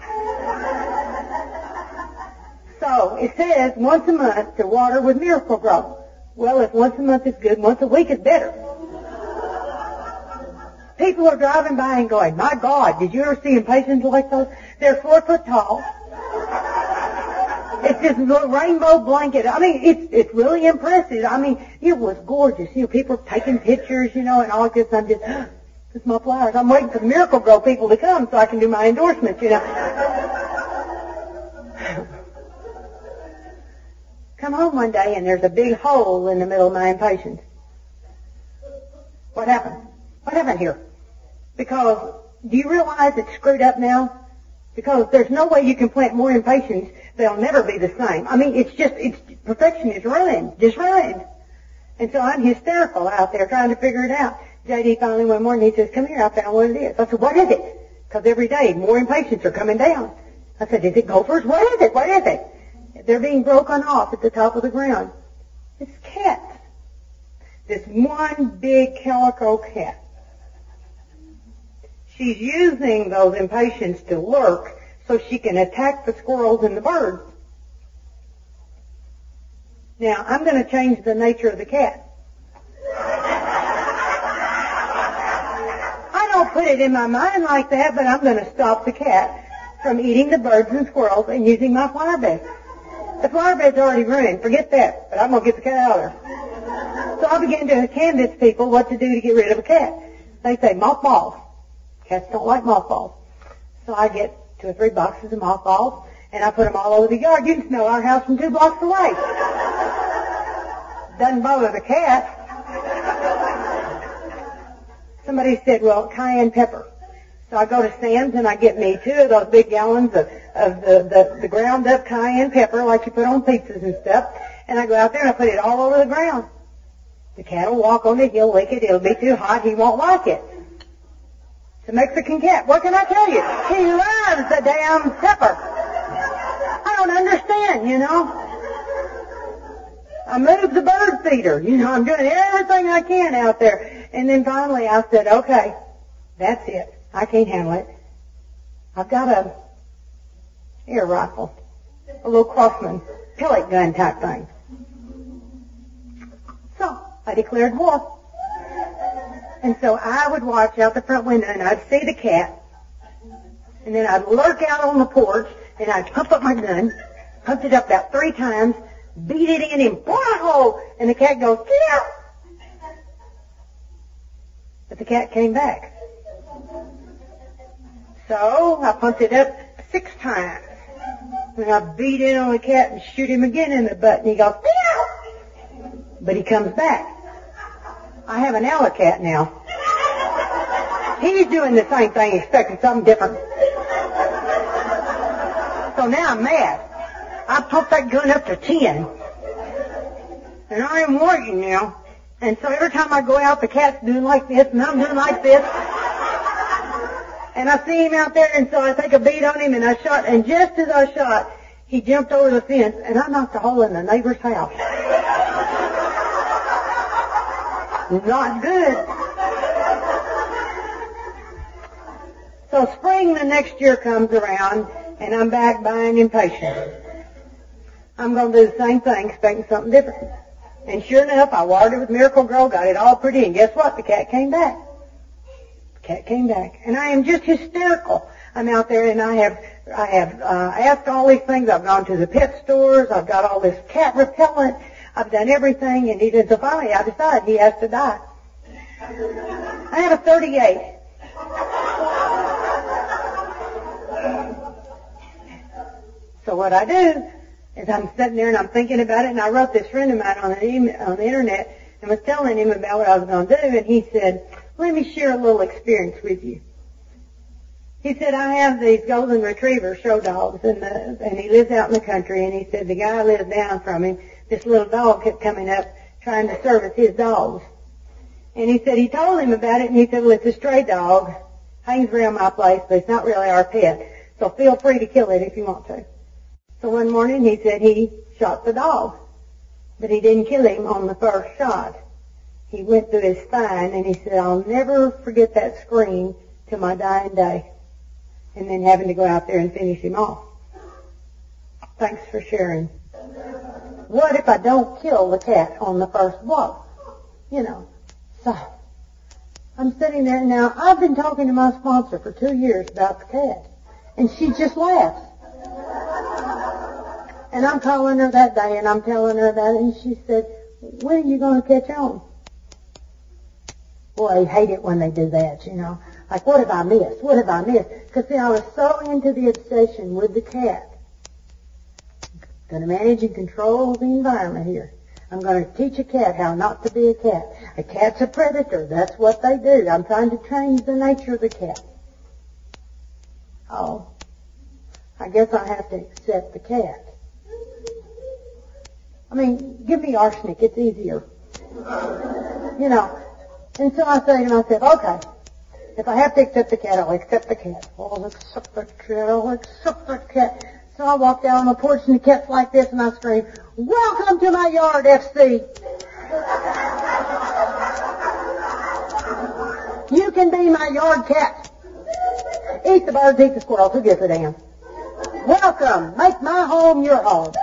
Speaker 2: So it says once a month to water with Miracle-Gro. Well, if once a month is good, once a week is better. People are driving by and going, my God, did you ever see impatiens like those? They're four foot tall. It's this rainbow blanket. I mean, it's it's really impressive. I mean, it was gorgeous. You know, people taking pictures, you know, and all this. I'm just, it's my flowers. I'm waiting for the Miracle-Gro people to come so I can do my endorsements, you know. Come home one day and there's a big hole in the middle of my impatiens. What happened? What happened here? Because do you realize it's screwed up now? Because there's no way you can plant more impatiens. They'll never be the same. I mean, it's just, it's, perfection is ruined, just ruined. And so I'm hysterical out there trying to figure it out. JD finally one morning he says, come here, I found what it is. I said, what is it? Because every day more impatiens are coming down. I said, is it gophers? What is it? What is it? They're being broken off at the top of the ground. It's cats. This one big calico cat. She's using those impatiens to lurk so she can attack the squirrels and the birds. Now, I'm going to change the nature of the cat. I don't put it in my mind like that, but I'm going to stop the cat from eating the birds and squirrels and using my flower bed. The flower bed's already ruined. Forget that. But I'm going to get the cat out of there. So I began to canvass people what to do to get rid of a cat. They say mothballs. Cats don't like mothballs. So I get two or three boxes of mothballs and I put them all over the yard. You can smell our house from two blocks away. Doesn't bother the cat. Somebody said, well, cayenne pepper. So I go to Sam's and I get me two of those big gallons of, of the, the, the ground up cayenne pepper like you put on pizzas and stuff. And I go out there and I put it all over the ground. The cat will walk on it, he'll lick it, it'll be too hot, he won't like it. A Mexican cat. What can I tell you? He loves the damn pepper. I don't understand, you know. I moved the bird feeder. You know, I'm doing everything I can out there. And then finally I said, okay, that's it. I can't handle it. I've got a air rifle, a little Crosman pellet gun type thing. So I declared war. And so I would watch out the front window and I'd see the cat. And then I'd lurk out on the porch and I'd pump up my gun, pumped it up about three times, beat it in a hole, and the cat goes, get out! But the cat came back. So I pumped it up six times. And I beat in on the cat and shoot him again in the butt and he goes, Meow! But he comes back. I have an alley cat now. He's doing the same thing, expecting something different. So now I'm mad. I pumped that gun up to ten. And I am working now. And so every time I go out, the cat's doing like this, and I'm doing like this. And I see him out there, and so I take a beat on him, and I shot, and just as I shot, he jumped over the fence, and I knocked a hole in the neighbor's house. Not good. So spring the next year comes around, and I'm back buying impatient. I'm going to do the same thing, expecting something different. And sure enough, I watered it with Miracle-Gro, got it all pretty, and guess what? The cat came back. The Cat came back. And I am just hysterical. I'm out there and I have, I have, uh, asked all these things. I've gone to the pet stores. I've got all this cat repellent. I've done everything. And he said, so finally I decided he has to die. I have a 38. So what I do is I'm sitting there and I'm thinking about it and I wrote this friend of mine on the, email, on the internet and was telling him about what I was going to do and he said, let me share a little experience with you. He said, I have these golden retriever show dogs the, and he lives out in the country and he said the guy lives down from him, this little dog kept coming up trying to service his dogs. And he said he told him about it and he said, well, it's a stray dog, hangs around my place, but it's not really our pet. So feel free to kill it if you want to. So one morning he said he shot the dog, but he didn't kill him on the first shot. He went through his spine and he said, I'll never forget that scream till my dying day. And then having to go out there and finish him off. Thanks for sharing. What if I don't kill the cat on the first blow? You know. So, I'm sitting there now. I've been talking to my sponsor for two years about the cat. And she just laughs. And I'm calling her that day and I'm telling her it and she said, when are you going to catch on? Boy, I hate it when they do that, you know. Like, what have I missed? What have I missed? Because see, I was so into the obsession with the cat. Going to manage and control the environment here. I'm going to teach a cat how not to be a cat. A cat's a predator. That's what they do. I'm trying to change the nature of the cat. Oh, I guess I have to accept the cat. I mean, give me arsenic. It's easier. You know. And so I say to myself, okay, if I have to accept the cat, I'll accept the cat. Oh, I'll accept the cat. I'll accept the cat. So I walk down on the porch and the cat's like this and I scream, welcome to my yard, FC. you can be my yard cat. Eat the birds, eat the squirrels. Who gives a damn? Welcome. Make my home your home.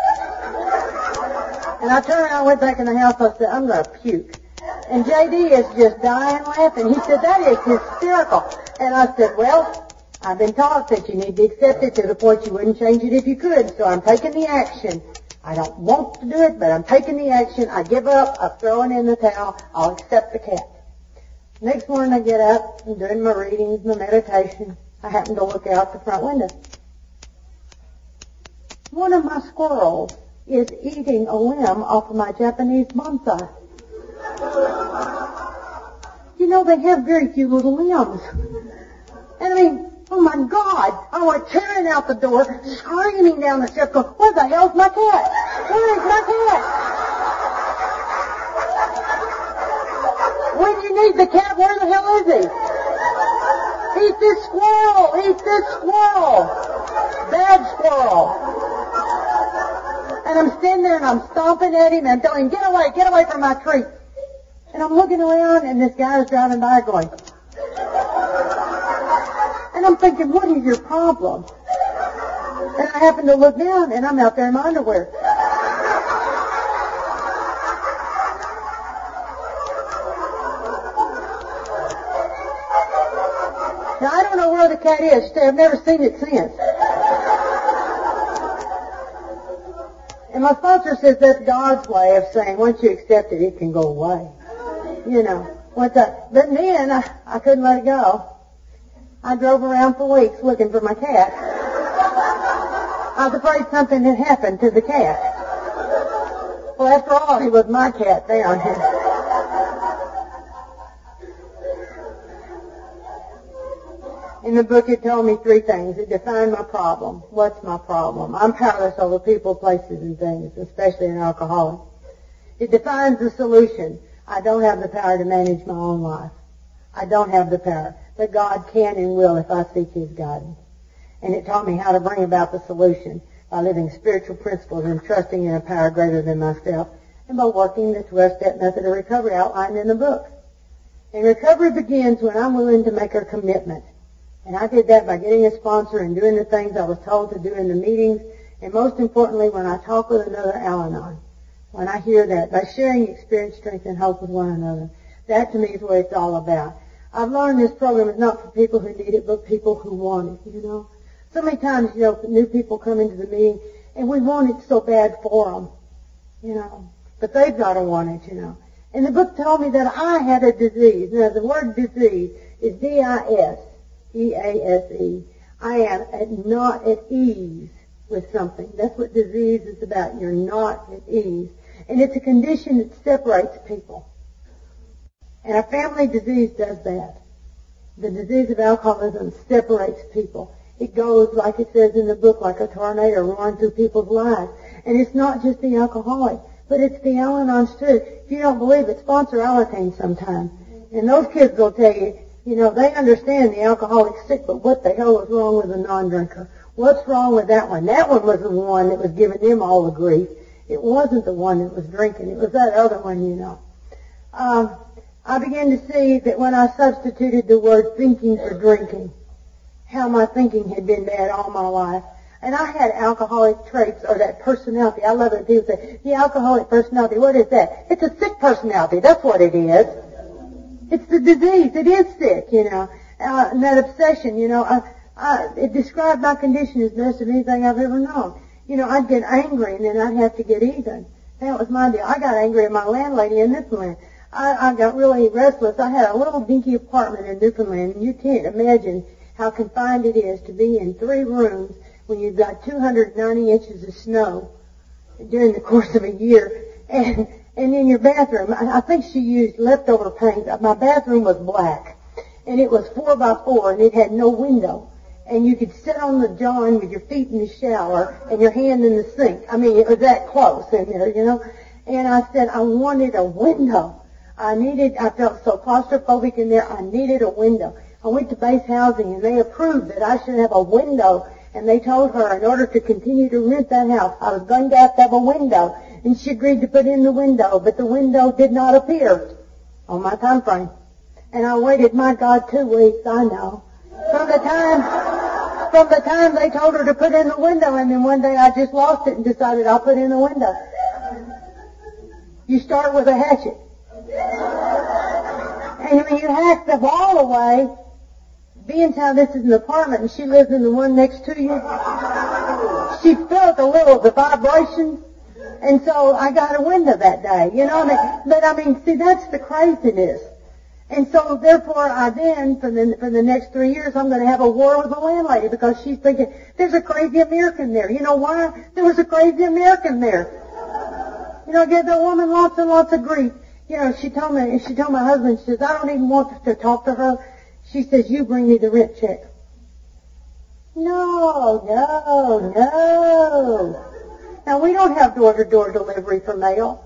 Speaker 2: And I turned around went back in the house. I said, I'm to puke. And JD is just dying laughing. He said, that is hysterical. And I said, well, I've been taught that you need to accept it to the point you wouldn't change it if you could. So I'm taking the action. I don't want to do it, but I'm taking the action. I give up. I'm throwing in the towel. I'll accept the cat. Next morning I get up and doing my readings, my meditation. I happen to look out the front window. One of my squirrels is eating a limb off of my Japanese bonsai. You know, they have very few little limbs. And I mean, oh my God, oh, I went tearing out the door, screaming down the steps, going, where the hell's my cat? Where is my cat? When you need the cat, where the hell is he? Eat this squirrel! Eat this squirrel! Bad squirrel! And I'm standing there and I'm stomping at him and telling him, get away, get away from my tree. And I'm looking around and this guy is driving by going. And I'm thinking, what is your problem? And I happen to look down and I'm out there in my underwear. Now I don't know where the cat is. I've never seen it since. And my sponsor says that's God's way of saying once you accept it, it can go away. You know. Once I, but then I, I couldn't let it go. I drove around for weeks looking for my cat. I was afraid something had happened to the cat. Well, after all, he was my cat down here. In the book, it told me three things. It defined my problem. What's my problem? I'm powerless over people, places, and things, especially an alcoholic. It defines the solution. I don't have the power to manage my own life. I don't have the power. But God can and will if I seek His guidance. And it taught me how to bring about the solution by living spiritual principles and trusting in a power greater than myself and by working the 12-step method of recovery outlined in the book. And recovery begins when I'm willing to make a commitment and I did that by getting a sponsor and doing the things I was told to do in the meetings. And most importantly, when I talk with another Al-Anon. When I hear that, by sharing experience, strength, and hope with one another. That to me is what it's all about. I've learned this program is not for people who need it, but people who want it, you know. So many times, you know, new people come into the meeting, and we want it so bad for them, you know. But they've got to want it, you know. And the book told me that I had a disease. Now, the word disease is D-I-S. E-A-S-E. I am at, not at ease with something. That's what disease is about. You're not at ease. And it's a condition that separates people. And a family disease does that. The disease of alcoholism separates people. It goes, like it says in the book, like a tornado roaring through people's lives. And it's not just the alcoholic, but it's the Al-Anons too. If you don't believe it, sponsor Alateen sometime. And those kids will tell you, you know, they understand the alcoholic's sick, but what the hell is wrong with a non-drinker? What's wrong with that one? That one was the one that was giving them all the grief. It wasn't the one that was drinking. It was that other one, you know. Um, I began to see that when I substituted the word thinking for drinking, how my thinking had been bad all my life. And I had alcoholic traits or that personality. I love it. People say, the alcoholic personality, what is that? It's a sick personality. That's what it is. It's the disease. It is sick, you know. Uh, and that obsession, you know. I, I, it described my condition as best of anything I've ever known. You know, I'd get angry and then I'd have to get even. That was my deal. I got angry at my landlady in Newfoundland. I, I got really restless. I had a little dinky apartment in Newfoundland, and you can't imagine how confined it is to be in three rooms when you've got 290 inches of snow during the course of a year, and and in your bathroom, I think she used leftover paint. My bathroom was black, and it was four by four, and it had no window. And you could sit on the john with your feet in the shower and your hand in the sink. I mean, it was that close in there, you know. And I said, I wanted a window. I needed, I felt so claustrophobic in there, I needed a window. I went to base housing and they approved that I should have a window and they told her in order to continue to rent that house, I was going to have to have a window. And she agreed to put in the window, but the window did not appear on my time frame. And I waited, my God, two weeks, I know. From the time, from the time they told her to put in the window, and then one day I just lost it and decided I'll put in the window. You start with a hatchet. And when you hack the wall away, being how this is an apartment and she lives in the one next to you, she felt a little of the vibrations. And so I got a window that day, you know. I mean, but I mean, see, that's the craziness. And so therefore I then, for the, for the next three years, I'm going to have a war with the landlady because she's thinking, there's a crazy American there. You know why? There was a crazy American there. You know, give the woman lots and lots of grief. You know, she told me, she told my husband, she says, I don't even want to talk to her. She says, you bring me the rent check. No, no, no. Now we don't have door-to-door delivery for mail.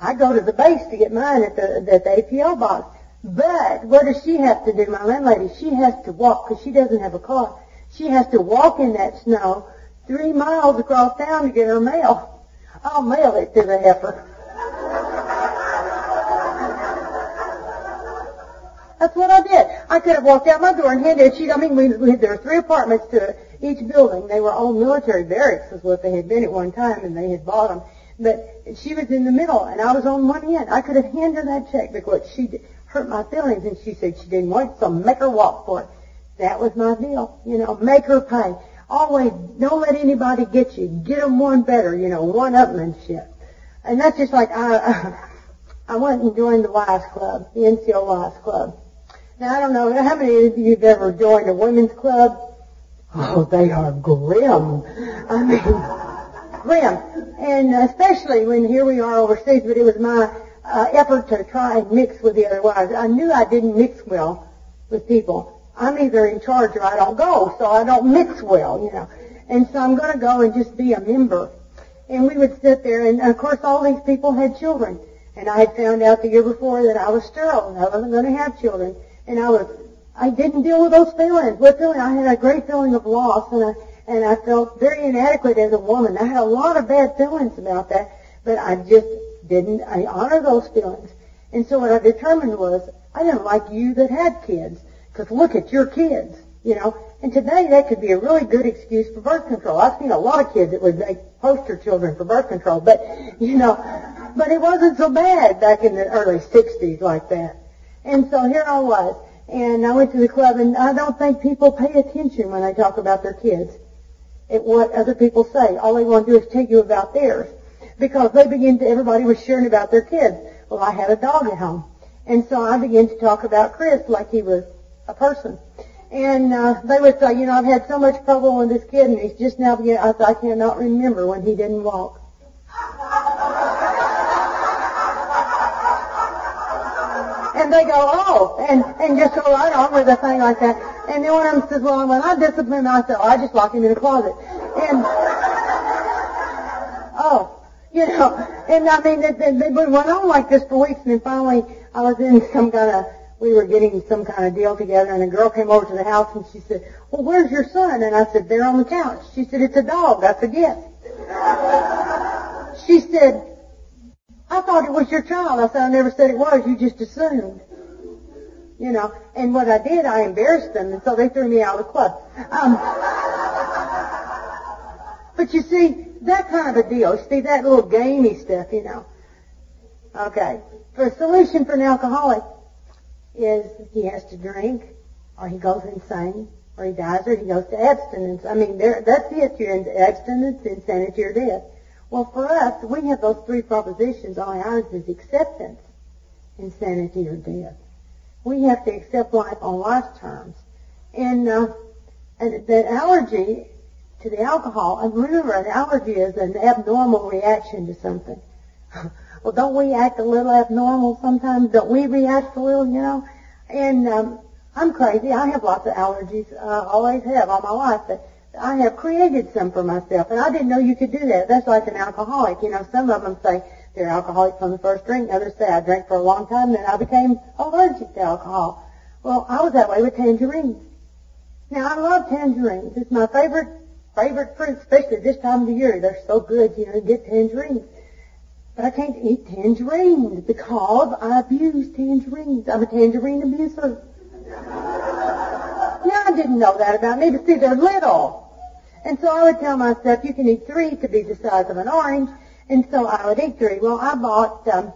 Speaker 2: I go to the base to get mine at the, at the APL box. But what does she have to do, my landlady? She has to walk because she doesn't have a car. She has to walk in that snow three miles across town to get her mail. I'll mail it to the heifer. That's what I did. I could have walked out my door and handed it. She, I mean, we, we, there were three apartments to each building. They were all military barracks, is what they had been at one time, and they had bought them. But she was in the middle, and I was on one end. I could have handed her that check because she hurt my feelings, and she said she didn't want it, so make her walk for it. That was my deal. You know, make her pay. Always, don't let anybody get you. Get them one better, you know, one-upmanship. And that's just like I, I went and joined the Wives Club, the NCO Wives Club. Now, I don't know how many of you have ever joined a women's club. Oh, they are grim. I mean, grim. And especially when here we are overseas, but it was my uh, effort to try and mix with the other wives. I knew I didn't mix well with people. I'm either in charge or I don't go, so I don't mix well, you know. And so I'm going to go and just be a member. And we would sit there, and of course all these people had children. And I had found out the year before that I was sterile and I wasn't going to have children and I was, I didn't deal with those feelings. What feeling? I had a great feeling of loss, and I and I felt very inadequate as a woman. I had a lot of bad feelings about that, but I just didn't. I honor those feelings, and so what I determined was I didn't like you that had kids, because look at your kids, you know. And today that could be a really good excuse for birth control. I've seen a lot of kids that would make poster children for birth control, but you know, but it wasn't so bad back in the early '60s like that. And so here I was, and I went to the club, and I don't think people pay attention when they talk about their kids at what other people say. All they want to do is tell you about theirs. Because they begin to, everybody was sharing about their kids. Well, I had a dog at home. And so I began to talk about Chris like he was a person. And uh, they would say, you know, I've had so much trouble with this kid, and he's just now beginning, I, I cannot remember when he didn't walk. And they go, oh, and, and just go right on with a thing like that. And then one of them says, well, when I discipline myself, I say, oh, I just lock him in a closet. And, oh, you know, and I mean, they, they, it went on like this for weeks, and then finally I was in some kind of we were getting some kind of deal together and a girl came over to the house and she said, well, where's your son? And I said, there on the couch. She said, it's a dog. That's a gift. she said, I thought it was your child. I said, I never said it was. You just assumed. You know, and what I did, I embarrassed them, and so they threw me out of the club. Um, but you see, that kind of a deal. See, that little gamey stuff, you know. Okay. The solution for an alcoholic is he has to drink, or he goes insane, or he dies, or he goes to abstinence. I mean, there, that's it. You're in abstinence, insanity, or death. Well, for us, we have those three propositions. All ours is acceptance, insanity, or death. We have to accept life on life's terms. And, uh, and that allergy to the alcohol, and remember, an allergy is an abnormal reaction to something. well, don't we act a little abnormal sometimes? Don't we react a little, you know? And um, I'm crazy. I have lots of allergies. I always have all my life. But I have created some for myself, and I didn't know you could do that. That's like an alcoholic. You know, some of them say they're alcoholics from the first drink. Others say I drank for a long time, and then I became allergic to alcohol. Well, I was that way with tangerines. Now, I love tangerines. It's my favorite favorite fruit, especially this time of the year. They're so good, you know, get tangerines. But I can't eat tangerines because I abuse tangerines. I'm a tangerine abuser. now, I didn't know that about me, but see, they're little. And so I would tell myself, you can eat three to be the size of an orange. And so I would eat three. Well, I bought um,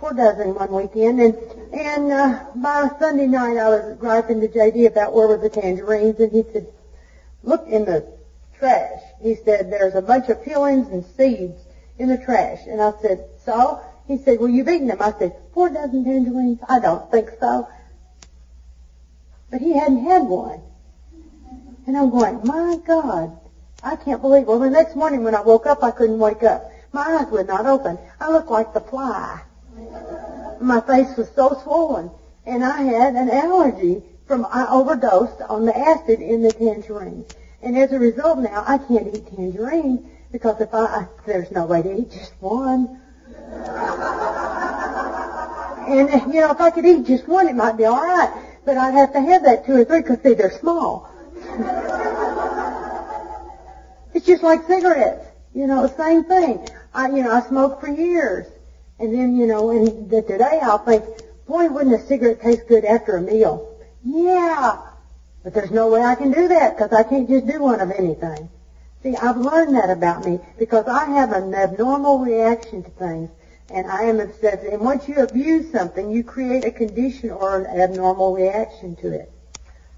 Speaker 2: four dozen one weekend, and and uh, by Sunday night I was griping to JD about where were the tangerines, and he said, look in the trash. He said, there's a bunch of peelings and seeds in the trash. And I said, so? He said, well, you've eaten them. I said, four dozen tangerines? I don't think so. But he hadn't had one. And I'm going, my God, I can't believe. Well, the next morning when I woke up, I couldn't wake up. My eyes would not open. I looked like the fly. My face was so swollen. And I had an allergy from, I overdosed on the acid in the tangerines. And as a result now, I can't eat tangerine because if I, I there's no way to eat just one. and, you know, if I could eat just one, it might be alright. But I'd have to have that two or three because, see, they're small. It's just like cigarettes. You know, same thing. I, you know, I smoked for years. And then, you know, and the, today I'll think, boy, wouldn't a cigarette taste good after a meal? Yeah. But there's no way I can do that because I can't just do one of anything. See, I've learned that about me because I have an abnormal reaction to things and I am obsessed. And once you abuse something, you create a condition or an abnormal reaction to it.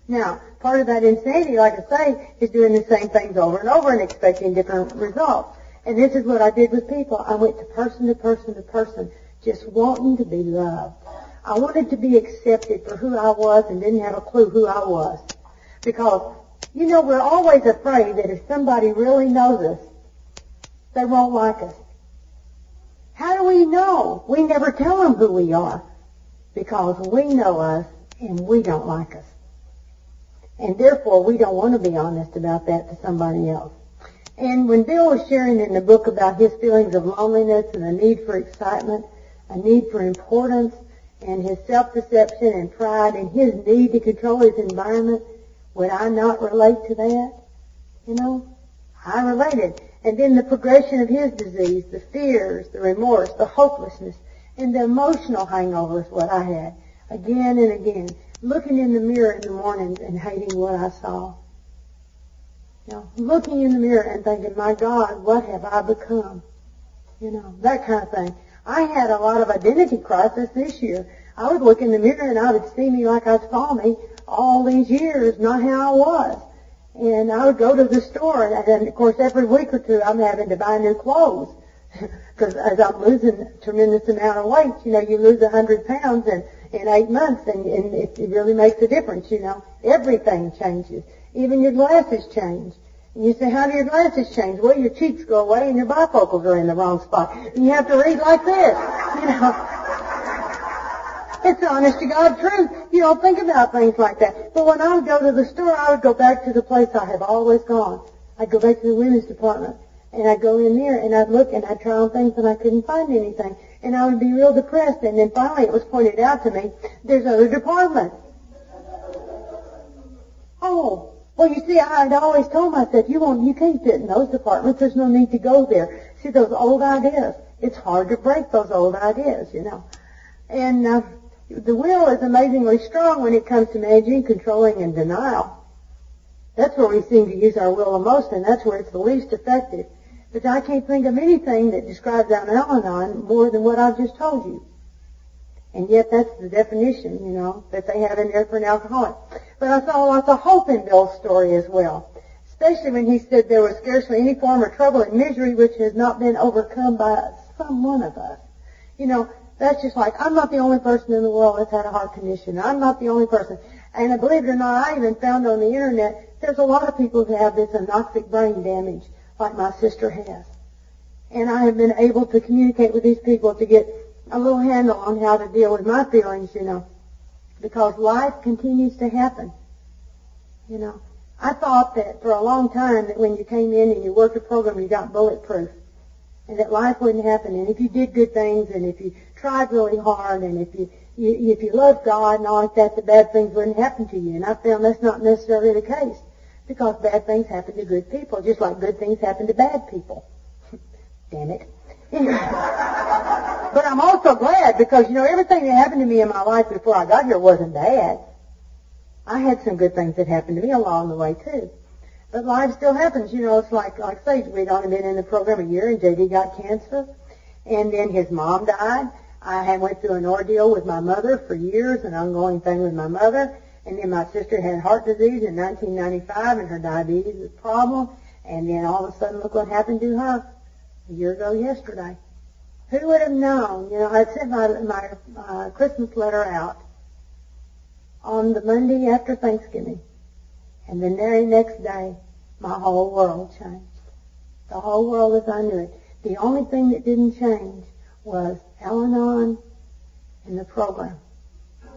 Speaker 2: Now, part of that insanity, like I say, is doing the same things over and over and expecting different results. And this is what I did with people. I went to person to person to person, just wanting to be loved. I wanted to be accepted for who I was and didn't have a clue who I was. Because, you know, we're always afraid that if somebody really knows us, they won't like us. How do we know? We never tell them who we are. Because we know us and we don't like us. And therefore, we don't want to be honest about that to somebody else. And when Bill was sharing in the book about his feelings of loneliness and a need for excitement, a need for importance, and his self-deception and pride, and his need to control his environment, would I not relate to that? You know, I related. And then the progression of his disease, the fears, the remorse, the hopelessness, and the emotional hangovers what I had again and again looking in the mirror in the mornings and hating what I saw. You know, looking in the mirror and thinking, my God, what have I become? You know, that kind of thing. I had a lot of identity crisis this year. I would look in the mirror and I would see me like I saw me all these years, not how I was. And I would go to the store and, and of course every week or two I'm having to buy new clothes. Because as I'm losing a tremendous amount of weight, you know, you lose a hundred pounds and in eight months, and, and it, it really makes a difference, you know. Everything changes. Even your glasses change. And you say, how do your glasses change? Well, your cheeks go away and your bifocals are in the wrong spot. And you have to read like this, you know. It's honest to God truth. You don't think about things like that. But when I would go to the store, I would go back to the place I have always gone. I'd go back to the women's department. And I'd go in there and I'd look and I'd try on things and I couldn't find anything. And I would be real depressed. And then finally it was pointed out to me, there's other departments. Oh, well, you see, I had always told myself, you won't, you can't fit in those departments. There's no need to go there. See, those old ideas. It's hard to break those old ideas, you know. And uh, the will is amazingly strong when it comes to managing, controlling, and denial. That's where we seem to use our will the most, and that's where it's the least effective. But I can't think of anything that describes Al-Anon more than what I've just told you. And yet that's the definition, you know, that they have in there for an alcoholic. But I saw lots of hope in Bill's story as well. Especially when he said there was scarcely any form of trouble and misery which has not been overcome by some one of us. You know, that's just like, I'm not the only person in the world that's had a heart condition. I'm not the only person. And believe it or not, I even found on the internet, there's a lot of people who have this anoxic brain damage, like my sister has. And I have been able to communicate with these people to get a little handle on how to deal with my feelings, you know, because life continues to happen. You know, I thought that for a long time that when you came in and you worked a program, you got bulletproof, and that life wouldn't happen. And if you did good things, and if you tried really hard, and if you, you if you loved God and all like that, the bad things wouldn't happen to you. And I found that's not necessarily the case, because bad things happen to good people, just like good things happen to bad people. Damn it. but I'm also glad because, you know, everything that happened to me in my life before I got here wasn't bad. I had some good things that happened to me along the way too. But life still happens, you know, it's like, like say, we'd only been in the program a year and JD got cancer and then his mom died. I had went through an ordeal with my mother for years, an ongoing thing with my mother. And then my sister had heart disease in 1995 and her diabetes was a problem. And then all of a sudden, look what happened to her a year ago yesterday. Who would have known? You know, I sent my, my uh, Christmas letter out on the Monday after Thanksgiving. And the very next day, my whole world changed. The whole world as I knew it. The only thing that didn't change was Al-Anon and the program.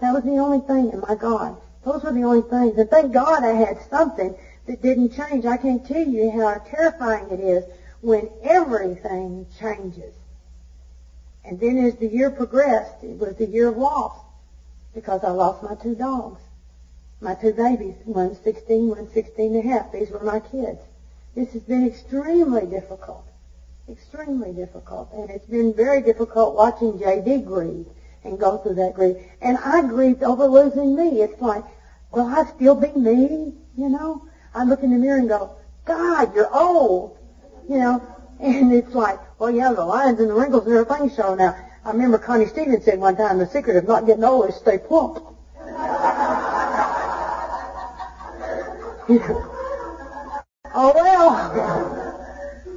Speaker 2: That was the only thing, and my God, those were the only things. And thank God I had something that didn't change. I can't tell you how terrifying it is when everything changes. And then as the year progressed, it was the year of loss because I lost my two dogs. My two babies, one 16, one 16 and a half. These were my kids. This has been extremely difficult. Extremely difficult. And it's been very difficult watching JD grieve and go through that grief. And I grieved over losing me. It's like, will I still be me? You know? I look in the mirror and go, God, you're old you know, and it's like, well, yeah, the lines and the wrinkles and everything show now. I remember Connie Stevens said one time, the secret of not getting old is stay plump. oh well,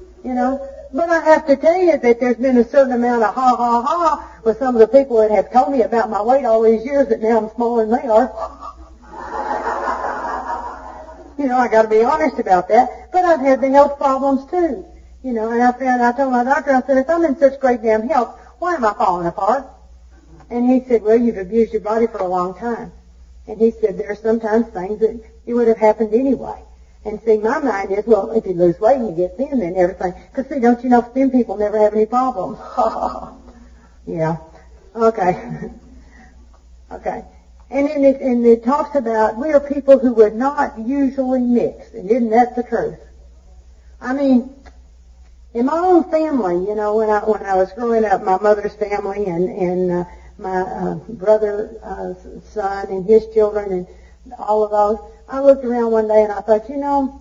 Speaker 2: you know. But I have to tell you that there's been a certain amount of ha ha ha with some of the people that have told me about my weight all these years that now I'm smaller than they are. You know, I got to be honest about that. But I've had the health problems too. You know, and I found, I told my doctor, I said, if I'm in such great damn health, why am I falling apart? And he said, well, you've abused your body for a long time. And he said, there are sometimes things that it would have happened anyway. And see, my mind is, well, if you lose weight and you get thin, then everything. Because see, don't you know, thin people never have any problems. yeah. Okay. okay. And then it, and it talks about we are people who would not usually mix, and isn't that the truth? I mean, in my own family, you know, when I when I was growing up, my mother's family and and uh, my uh, brother's uh, son and his children and all of those, I looked around one day and I thought, you know,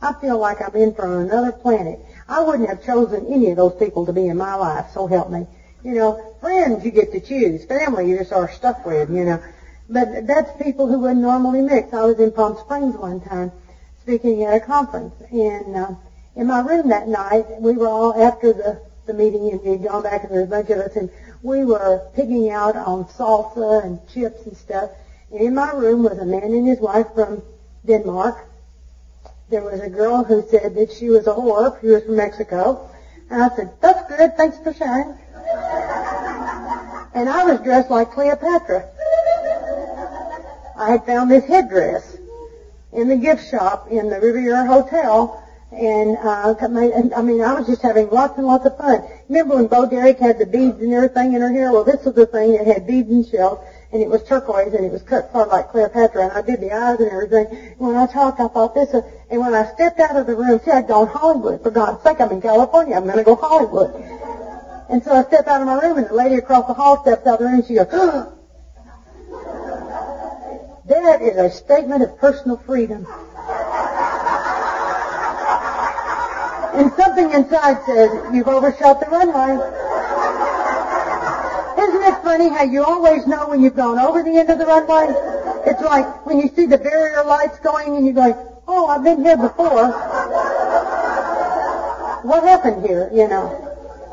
Speaker 2: I feel like I'm in from another planet. I wouldn't have chosen any of those people to be in my life, so help me. You know, friends you get to choose, family you just are stuck with, you know. But that's people who wouldn't normally mix. I was in Palm Springs one time speaking at a conference, and uh, in my room that night, we were all after the the meeting, and we had gone back, and there was a bunch of us, and we were pigging out on salsa and chips and stuff. In my room was a man and his wife from Denmark. There was a girl who said that she was a whore. She was from Mexico. And I said, that's good. Thanks for sharing. and I was dressed like Cleopatra. I had found this headdress in the gift shop in the Riviera Hotel, And, uh, I mean, I was just having lots and lots of fun. Remember when Bo Derek had the beads and everything in her hair? Well, this was the thing that had beads and shells, and it was turquoise, and it was cut sort like Cleopatra, and I did the eyes and everything. When I talked, I thought this, and when I stepped out of the room, see, I'd gone Hollywood. For God's sake, I'm in California. I'm going to go Hollywood. And so I step out of my room, and the lady across the hall steps out of the room, and she goes. That is a statement of personal freedom. And something inside says, you've overshot the runway. Isn't it funny how you always know when you've gone over the end of the runway? It's like when you see the barrier lights going and you're going, oh, I've been here before. What happened here, you know?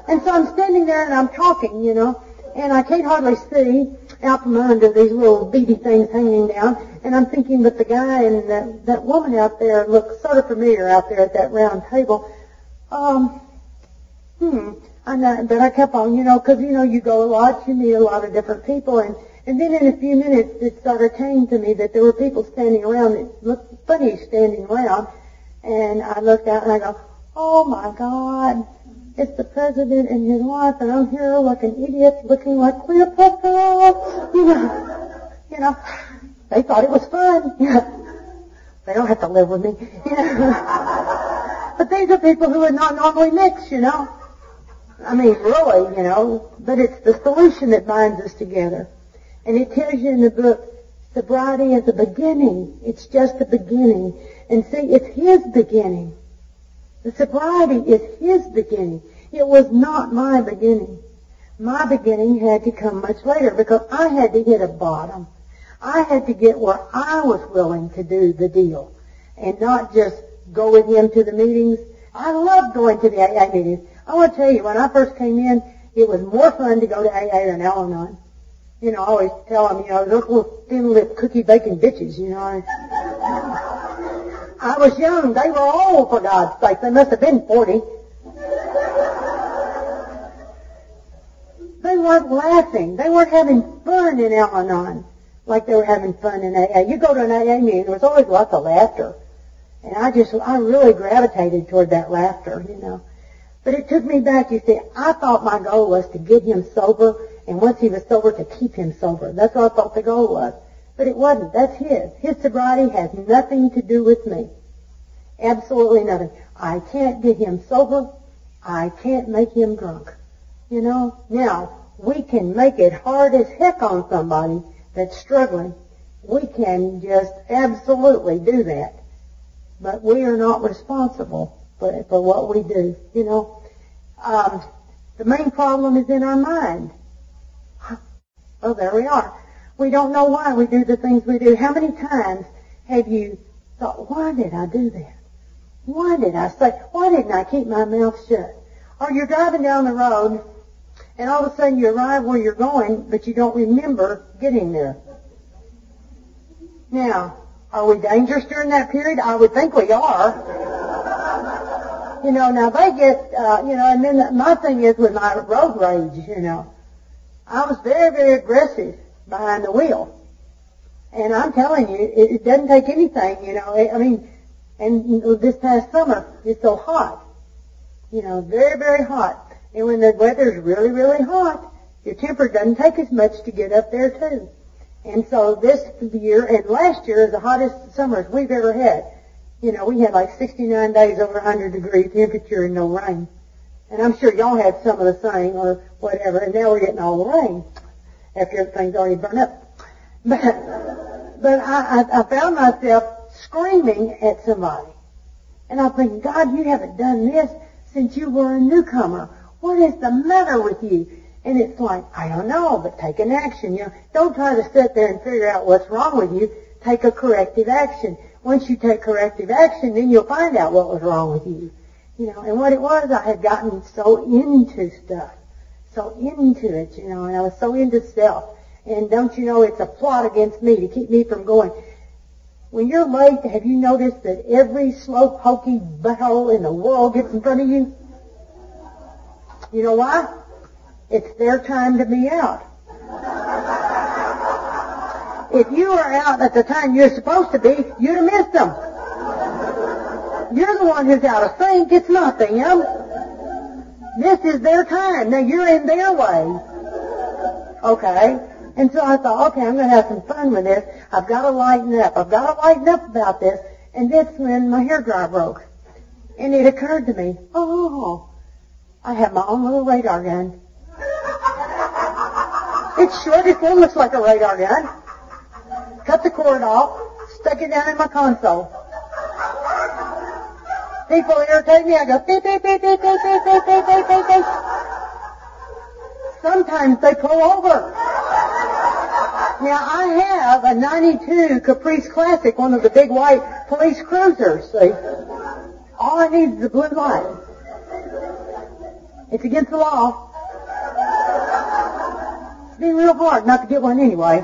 Speaker 2: And so I'm standing there and I'm talking, you know, and I can't hardly see out from under these little beady things hanging down. And I'm thinking, but the guy and that, that woman out there look sort of familiar out there at that round table. Um, hmm. I but I kept on, you know, because you know you go a lot, you meet a lot of different people, and and then in a few minutes it started came to me that there were people standing around that looked funny standing around, and I looked out and I go, oh my God, it's the president and his wife, and I'm here like an idiot looking like Cleopatra. You know, you know, they thought it was fun. You they don't have to live with me. You know, but these are people who would not normally mix. You know, I mean, really, you know. But it's the solution that binds us together, and it tells you in the book, sobriety is a beginning. It's just a beginning, and see, it's His beginning. The sobriety is his beginning. It was not my beginning. My beginning had to come much later because I had to hit a bottom. I had to get where I was willing to do the deal and not just go with him to the meetings. I loved going to the AA meetings. I want to tell you, when I first came in, it was more fun to go to AA than Al-Anon. You know, I always tell them, you know, those little thin-lipped cookie-baking bitches, you know. I was young. They were old, for God's sake. They must have been 40. They weren't laughing. They weren't having fun in Al-Anon like they were having fun in AA. You go to an AA meeting, there was always lots of laughter. And I just, I really gravitated toward that laughter, you know. But it took me back, you see, I thought my goal was to get him sober, and once he was sober, to keep him sober. That's what I thought the goal was. But it wasn't. That's his. His sobriety has nothing to do with me. Absolutely nothing. I can't get him sober. I can't make him drunk. You know? Now, we can make it hard as heck on somebody that's struggling. We can just absolutely do that. But we are not responsible for, for what we do, you know. Um, the main problem is in our mind. Oh, there we are. We don't know why we do the things we do. How many times have you thought, why did I do that? Why did I say, why didn't I keep my mouth shut? Or you're driving down the road and all of a sudden you arrive where you're going, but you don't remember getting there. Now, are we dangerous during that period? I would think we are. You know, now they get, uh, you know, and then my thing is with my road rage, you know, I was very, very aggressive behind the wheel. And I'm telling you, it, it doesn't take anything, you know. I mean, and this past summer, it's so hot. You know, very, very hot. And when the weather's really, really hot, your temper doesn't take as much to get up there too. And so this year and last year is the hottest summers we've ever had. You know, we had like 69 days over 100 degree temperature and no rain. And I'm sure y'all had some of the same or whatever. And now we're getting all the rain after everything's already burned up. But, but I, I, I found myself screaming at somebody. And I'm thinking, God, you haven't done this since you were a newcomer. What is the matter with you? And it's like, I don't know, but take an action. You know, don't try to sit there and figure out what's wrong with you. Take a corrective action. Once you take corrective action, then you'll find out what was wrong with you. You know, and what it was, I had gotten so into stuff, so into it, you know, and I was so into self. And don't you know, it's a plot against me to keep me from going. When you're late, have you noticed that every slow pokey butthole in the world gets in front of you? You know why? It's their time to be out. If you were out at the time you're supposed to be, you'd have missed them. you're the one who's out of sync. It's not them. This is their time. Now you're in their way. Okay? And so I thought, okay, I'm going to have some fun with this. I've got to lighten up. I've got to lighten up about this. And that's when my hair dryer broke. And it occurred to me, oh, I have my own little radar gun. It still looks like a radar gun. Cut the cord off, stuck it down in my console. People irritate me. I go beep beep beep beep beep beep beep beep beep beep beep. Sometimes they pull over. Now I have a 92 Caprice Classic, one of the big white police cruisers, see. All I need is a blue light. It's against the law. It's been real hard not to get one anyway.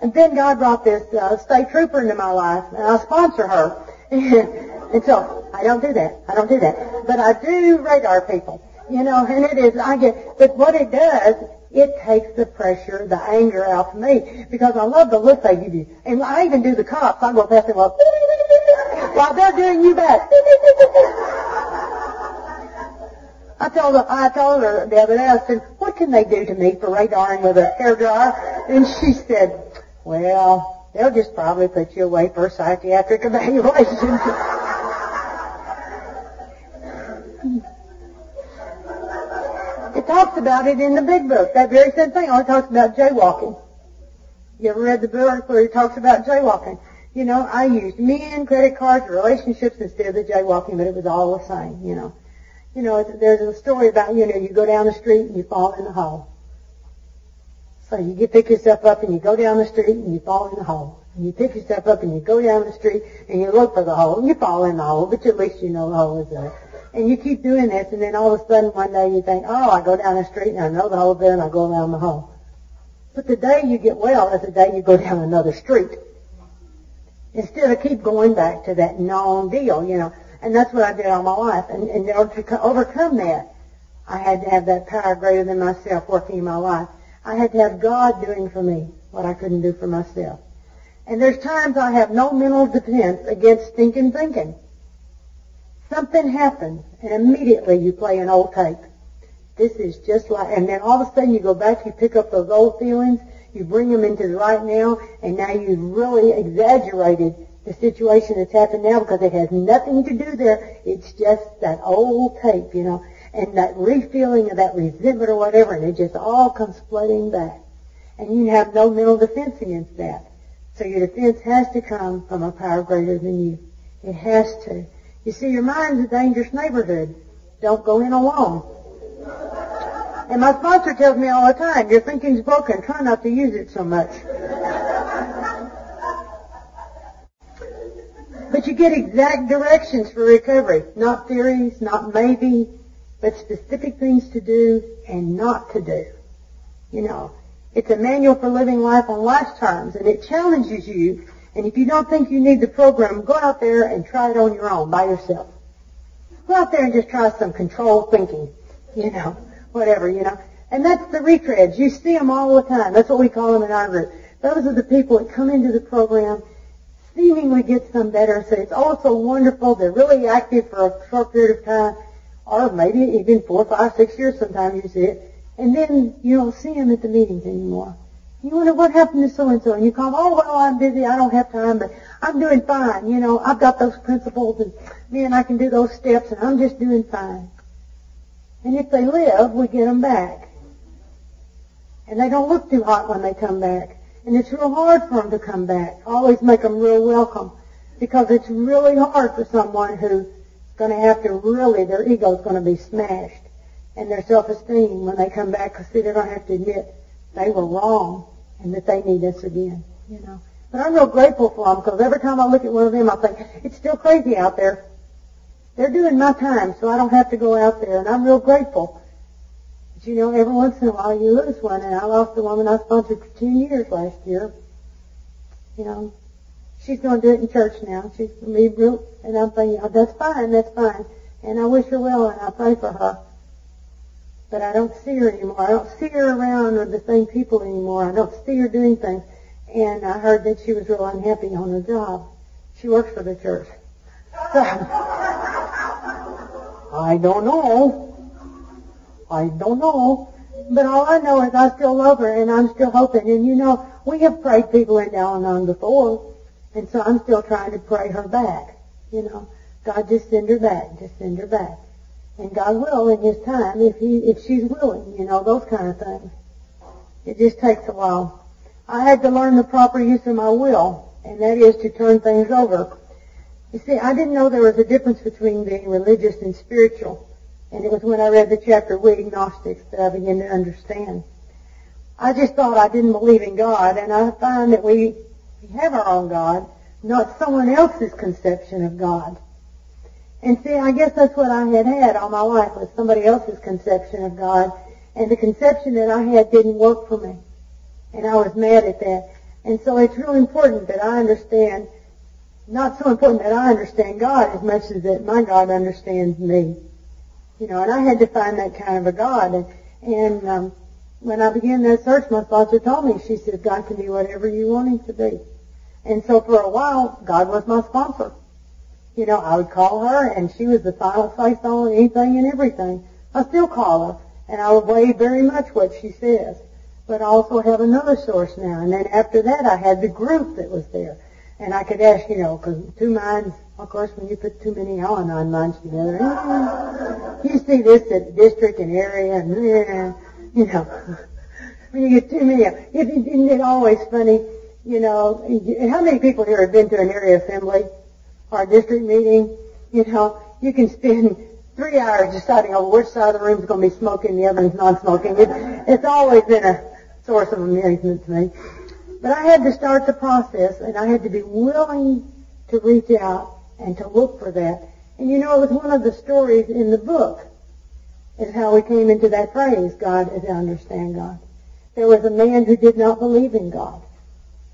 Speaker 2: And then God brought this uh, state trooper into my life, and I sponsor her. and so I don't do that. I don't do that. But I do radar people. You know, and it is, I get, but what it does, it takes the pressure, the anger out of me, because I love the look they give you. And I even do the cops. I go past them while, while they're doing you back. I told her, I told her the other day, I said, what can they do to me for radaring with a hair dryer? And she said, well, they'll just probably put you away for a psychiatric evaluation. It talks about it in the big book. That very same thing only talks about jaywalking. You ever read the book where it talks about jaywalking? You know, I used men, credit cards, relationships instead of the jaywalking, but it was all the same, you know. You know, there's a story about, you know, you go down the street and you fall in the hole. So you get, pick yourself up and you go down the street and you fall in the hole. And you pick yourself up and you go down the street and you look for the hole and you fall in the hole, but at least you know the hole is there. And you keep doing this, and then all of a sudden one day you think, oh, I go down the street and I know the hole's there and I go around the hole. But the day you get well is the day you go down another street. Instead of keep going back to that known deal, you know. And that's what I did all my life. And, and in order to overcome that, I had to have that power greater than myself working in my life. I had to have God doing for me what I couldn't do for myself. And there's times I have no mental defense against stinking thinking. Something happens, and immediately you play an old tape. This is just like, and then all of a sudden you go back, you pick up those old feelings, you bring them into the right now, and now you've really exaggerated the situation that's happened now because it has nothing to do there. It's just that old tape, you know, and that refeeling of that resentment or whatever, and it just all comes flooding back. And you have no mental defense against that. So your defense has to come from a power greater than you. It has to. You see, your mind's a dangerous neighborhood. Don't go in alone. And my sponsor tells me all the time, your thinking's broken. Try not to use it so much. but you get exact directions for recovery. Not theories, not maybe, but specific things to do and not to do. You know, it's a manual for living life on life's terms, and it challenges you and if you don't think you need the program, go out there and try it on your own by yourself. Go out there and just try some controlled thinking, you know, whatever, you know. And that's the retreads. You see them all the time. That's what we call them in our group. Those are the people that come into the program, seemingly get some better, say it's oh so wonderful, they're really active for a short period of time, or maybe even four, five, six years sometimes you see it, and then you don't see them at the meetings anymore. You wonder what happened to so and so, and you call, oh well, I'm busy, I don't have time, but I'm doing fine. You know, I've got those principles, and man, I can do those steps, and I'm just doing fine. And if they live, we get them back, and they don't look too hot when they come back. And it's real hard for them to come back. always make them real welcome, because it's really hard for someone who's going to have to really, their ego's going to be smashed, and their self-esteem when they come back, because see, they're going to have to admit they were wrong and that they need us again, you know. But I'm real grateful for them because every time I look at one of them, I think, it's still crazy out there. They're doing my time, so I don't have to go out there, and I'm real grateful. But you know, every once in a while you lose one, and I lost the woman I sponsored for two years last year. You know, she's going to do it in church now. She's going to and I'm thinking, oh, that's fine, that's fine. And I wish her well, and I pray for her but I don't see her anymore. I don't see her around with the same people anymore. I don't see her doing things. And I heard that she was real unhappy on her job. She works for the church. So, I don't know. I don't know. But all I know is I still love her and I'm still hoping. And you know, we have prayed people in Al-Anon before. And so I'm still trying to pray her back. You know, God just send her back. Just send her back. And God will in His time if He, if she's willing, you know, those kind of things. It just takes a while. I had to learn the proper use of my will, and that is to turn things over. You see, I didn't know there was a difference between being religious and spiritual. And it was when I read the chapter We Agnostics that I began to understand. I just thought I didn't believe in God, and I find that we have our own God, not someone else's conception of God. And see, I guess that's what I had had all my life was somebody else's conception of God, and the conception that I had didn't work for me. And I was mad at that. And so it's really important that I understand, not so important that I understand God as much as that my God understands me. You know, and I had to find that kind of a God. And, and um, when I began that search, my sponsor told me, she said, God can be whatever you want him to be. And so for a while, God was my sponsor. You know, I would call her, and she was the final say on anything and everything. I still call her, and I obey very much what she says. But I also have another source now. And then after that, I had the group that was there. And I could ask, you know, because two minds, of course, when you put too many Al-Anon minds together, you see this at district and area, and, you know, when you get too many, isn't it always funny, you know, how many people here have been to an area assembly or a district meeting? You know, you can spend three hours deciding on which side of the room is going to be smoking, the other is non-smoking. It, it's always been a source of amusement to me. But I had to start the process, and I had to be willing to reach out and to look for that. And you know, it was one of the stories in the book is how we came into that phrase, God as I understand God. There was a man who did not believe in God.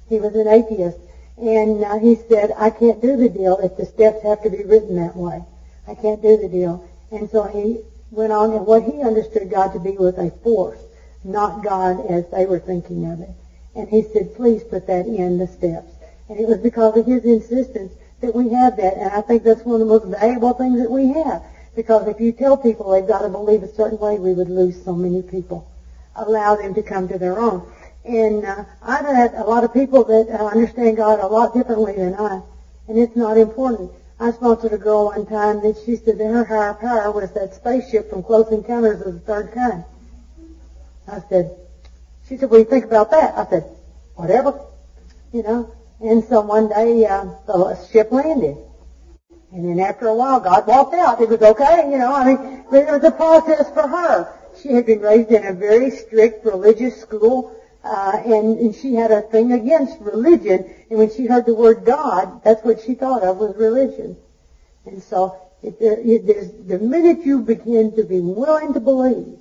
Speaker 2: He was an atheist. And uh, he said, I can't do the deal if the steps have to be written that way. I can't do the deal. And so he went on, and what he understood God to be was a force, not God as they were thinking of it. And he said, please put that in the steps. And it was because of his insistence that we have that. And I think that's one of the most valuable things that we have. Because if you tell people they've got to believe a certain way, we would lose so many people. Allow them to come to their own. And uh, I've had a lot of people that uh, understand God a lot differently than I. And it's not important. I sponsored a girl one time that she said that her higher power was that spaceship from Close Encounters of the Third Kind. I said, she said, what do you think about that? I said, whatever. You know, and so one day uh, the ship landed. And then after a while, God walked out. It was okay, you know. I mean, it was a process for her. She had been raised in a very strict religious school, uh, and, and she had a thing against religion. And when she heard the word God, that's what she thought of was religion. And so, the minute you begin to be willing to believe,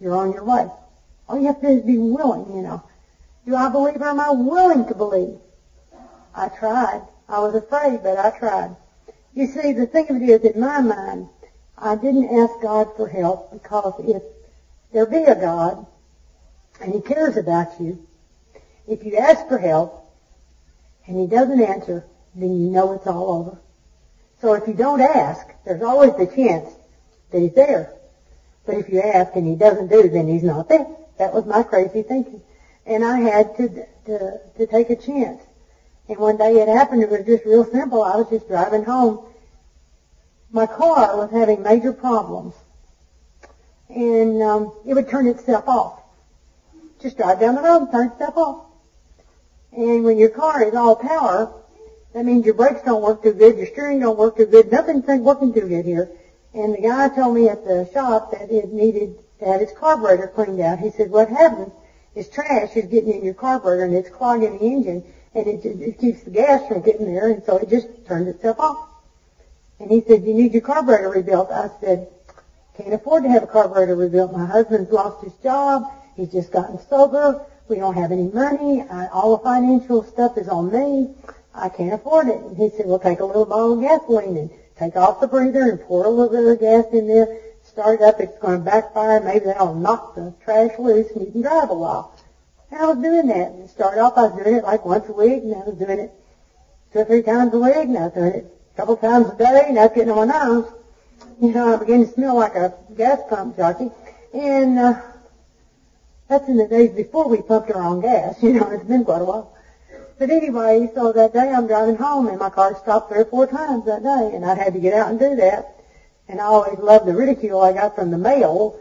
Speaker 2: you're on your way. All you have to do is be willing, you know. Do I believe or am I willing to believe? I tried. I was afraid, but I tried. You see, the thing of it is, in my mind, I didn't ask God for help because if there be a God and He cares about you, if you ask for help and He doesn't answer, then you know it's all over. So if you don't ask, there's always the chance that He's there. But if you ask and He doesn't do, then He's not there. That was my crazy thinking. And I had to, to, to take a chance. And one day it happened, it was just real simple. I was just driving home. My car was having major problems. And um, it would turn itself off. Just drive down the road turn itself off. And when your car is all power, that means your brakes don't work too good, your steering don't work too good, nothing's working too good here. And the guy told me at the shop that it needed to have its carburetor cleaned out. He said, what happens is trash is getting in your carburetor and it's clogging the engine and it, it keeps the gas from getting there and so it just turns itself off. And he said, you need your carburetor rebuilt. I said, can't afford to have a carburetor rebuilt. My husband's lost his job. He's just gotten sober. We don't have any money. I, all the financial stuff is on me. I can't afford it. And he said, well, take a little bottle of gasoline and take off the breather and pour a little bit of gas in there start it up, it's going to backfire. Maybe that'll knock the trash loose and you can drive a while. And I was doing that. And started off, I was doing it like once a week, and I was doing it two or three times a week, and I was doing it a couple times a day, and that's getting on my nerves. You know, I begin to smell like a gas pump jockey. And, uh, that's in the days before we pumped our own gas, you know, it's been quite a while. But anyway, so that day I'm driving home and my car stopped three or four times that day and I had to get out and do that. And I always loved the ridicule I got from the male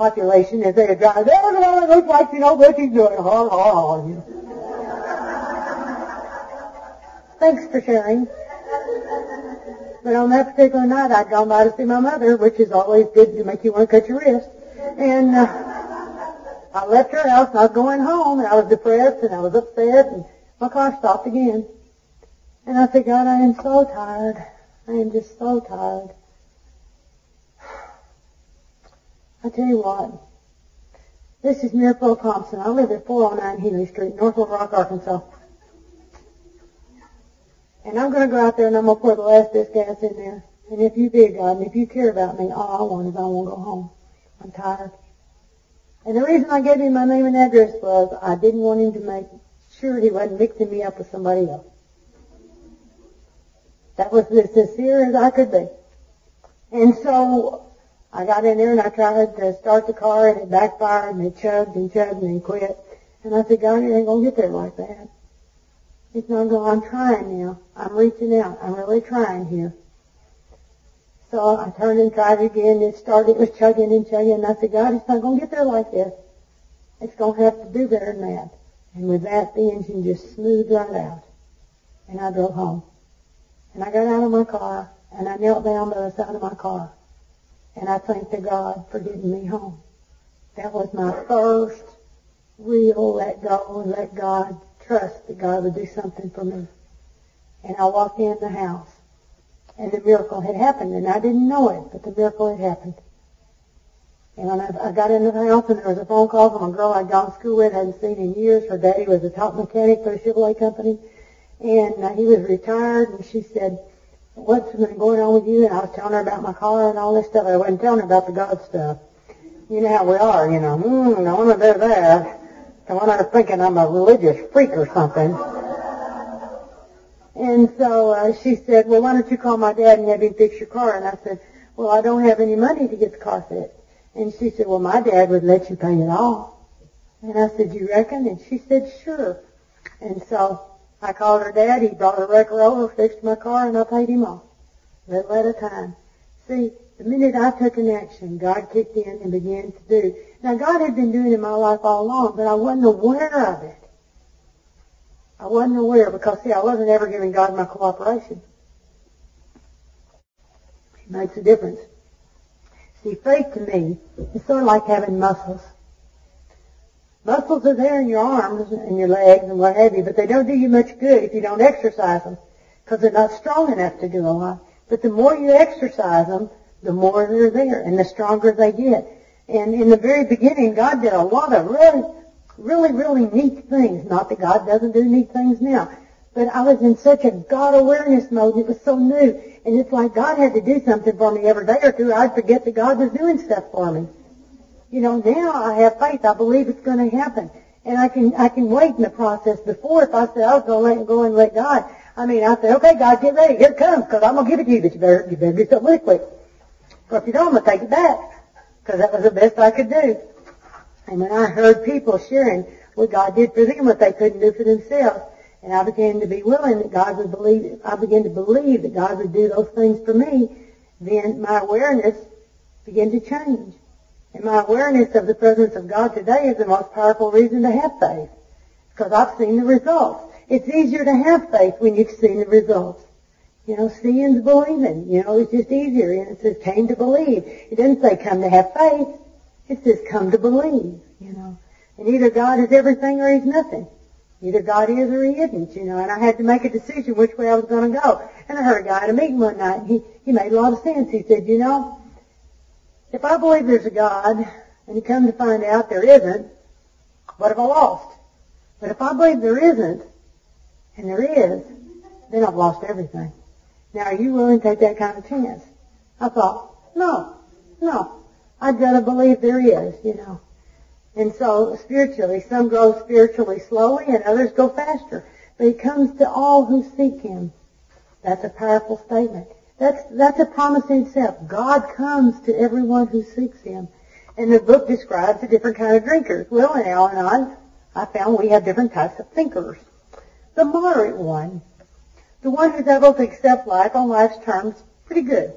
Speaker 2: population as they drive, oh, no, looks like, you know, what he's doing, ha, ha, ha. You know. Thanks for sharing. But on that particular night, I'd gone by to see my mother, which is always good to make you want to cut your wrist. And uh, I left her house and I was going home and I was depressed and I was upset and my car stopped again. And I said, God, I am so tired. I am just so tired. I tell you what, this is Miracle Thompson. I live at 409 Healy Street, North Little Rock, Arkansas. And I'm going to go out there and I'm going to pour the last bit of gas in there. And if you be God, and if you care about me, all I want is I want to go home. I'm tired. And the reason I gave him my name and address was I didn't want him to make sure he wasn't mixing me up with somebody else. That was as sincere as I could be. And so I got in there and I tried to start the car and it backfired and it chugged and chugged and quit. And I said, God, you ain't gonna get there like that. It's not going, I'm trying now. I'm reaching out. I'm really trying here. So I turned and tried again. It started, it was chugging and chugging. And I said, God, it's not going to get there like this. It's going to have to do better than that. And with that, the engine just smoothed right out. And I drove home. And I got out of my car and I knelt down by the side of my car. And I thanked to God for getting me home. That was my first real let go and let God trust that God would do something for me. And I walked in the house and the miracle had happened and I didn't know it, but the miracle had happened. And when I, I got into the house and there was a phone call from a girl I'd gone to school with, hadn't seen in years. Her daddy was a top mechanic for a Chevrolet company. And uh, he was retired and she said, what's been going on with you? And I was telling her about my car and all this stuff. I wasn't telling her about the God stuff. You know how we are, you know. Hmm, I want to do that. I want her thinking I'm a religious freak or something. And so uh, she said, well, why don't you call my dad and have him fix your car? And I said, well, I don't have any money to get the car fixed. And she said, well, my dad would let you pay it off. And I said, you reckon? And she said, sure. And so I called her dad. He brought a wrecker over, fixed my car, and I paid him off. Little at a time. See, the minute I took an action, God kicked in and began to do. Now, God had been doing in my life all along, but I wasn't aware of it. I wasn't aware because, see, I wasn't ever giving God my cooperation. It makes a difference. See, faith to me is sort of like having muscles. Muscles are there in your arms and your legs and what have you, but they don't do you much good if you don't exercise them because they're not strong enough to do a lot. But the more you exercise them, the more they're there and the stronger they get. And in the very beginning, God did a lot of really, really, really neat things. Not that God doesn't do neat things now. But I was in such a God awareness mode. It was so new. And it's like God had to do something for me every day or two. I'd forget that God was doing stuff for me. You know, now I have faith. I believe it's going to happen. And I can, I can wait in the process. Before, if I said, I was going to let go and let God, I mean, I said, okay, God, get ready. Here it comes, because I'm going to give it to you, but you better, you better do something really quick. Or if you don't, I'm going to take it back, because that was the best I could do. And when I heard people sharing what God did for them, what they couldn't do for themselves, and I began to be willing that God would believe, I began to believe that God would do those things for me, then my awareness began to change. And my awareness of the presence of God today is the most powerful reason to have faith. Because I've seen the results. It's easier to have faith when you've seen the results. You know, seeing's believing. You know, it's just easier. And it says came to believe. It doesn't say come to have faith. It says come to believe, you know. And either God is everything or He's nothing. Either God is or He isn't, you know. And I had to make a decision which way I was going to go. And I heard a guy at a meeting one night, and he, he made a lot of sense. He said, you know, if I believe there's a God, and you come to find out there isn't, what have I lost? But if I believe there isn't, and there is, then I've lost everything. Now, are you willing to take that kind of chance? I thought, no, no. Got to believe there is, you know. And so spiritually, some grow spiritually slowly and others go faster. But he comes to all who seek him. That's a powerful statement. That's, that's a promise in itself. God comes to everyone who seeks Him. And the book describes the different kind of drinkers. Well, in Al-Anon, I found we have different types of thinkers. The moderate one, the one who's able to accept life on life's terms, pretty good.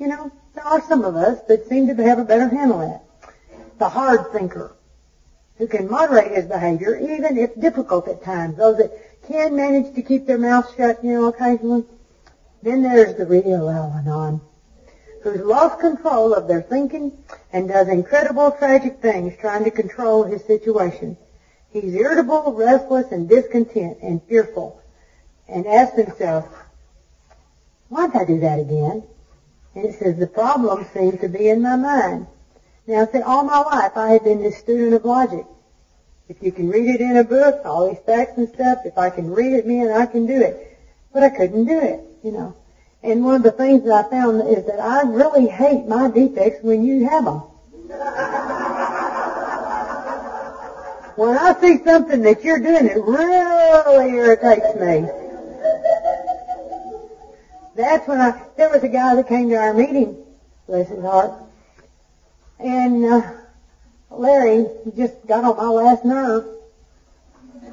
Speaker 2: You know, there are some of us that seem to have a better handle it. The hard thinker, who can moderate his behavior, even if difficult at times. Those that can manage to keep their mouth shut, you know, occasionally. Then there's the real Al-Anon, who's lost control of their thinking and does incredible tragic things trying to control his situation. He's irritable, restless, and discontent and fearful and asks himself, why did I do that again? And it says, the problem seems to be in my mind. Now, see, all my life I have been this student of logic. If you can read it in a book, all these facts and stuff, if I can read it, man, I can do it. But I couldn't do it, you know. And one of the things that I found is that I really hate my defects when you have them. when I see something that you're doing it really irritates me, that's when I, there was a guy that came to our meeting, bless his heart, and uh, Larry just got on my last nerve.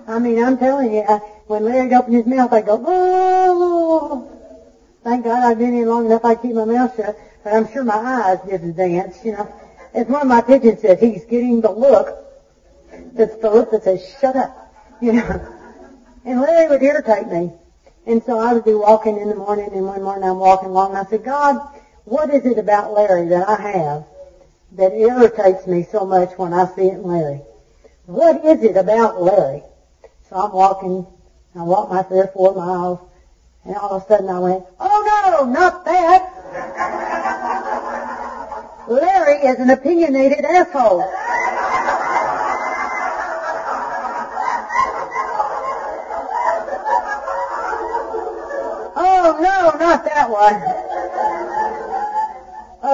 Speaker 2: I mean, I'm telling you, I, when Larry opened his mouth, I go, oh, thank God I've been here long enough I keep my mouth shut, but I'm sure my eyes did the dance, you know. As one of my pigeons said, he's getting the look that's the look that says, shut up, you know. And Larry would irritate me. And so I would be walking in the morning, and one morning I'm walking along, and I said, God, what is it about Larry that I have that irritates me so much when I see it in Larry? What is it about Larry? So I'm walking, I walk my three or four miles, and all of a sudden I went, oh no, not that! Larry is an opinionated asshole. Oh no, not that one.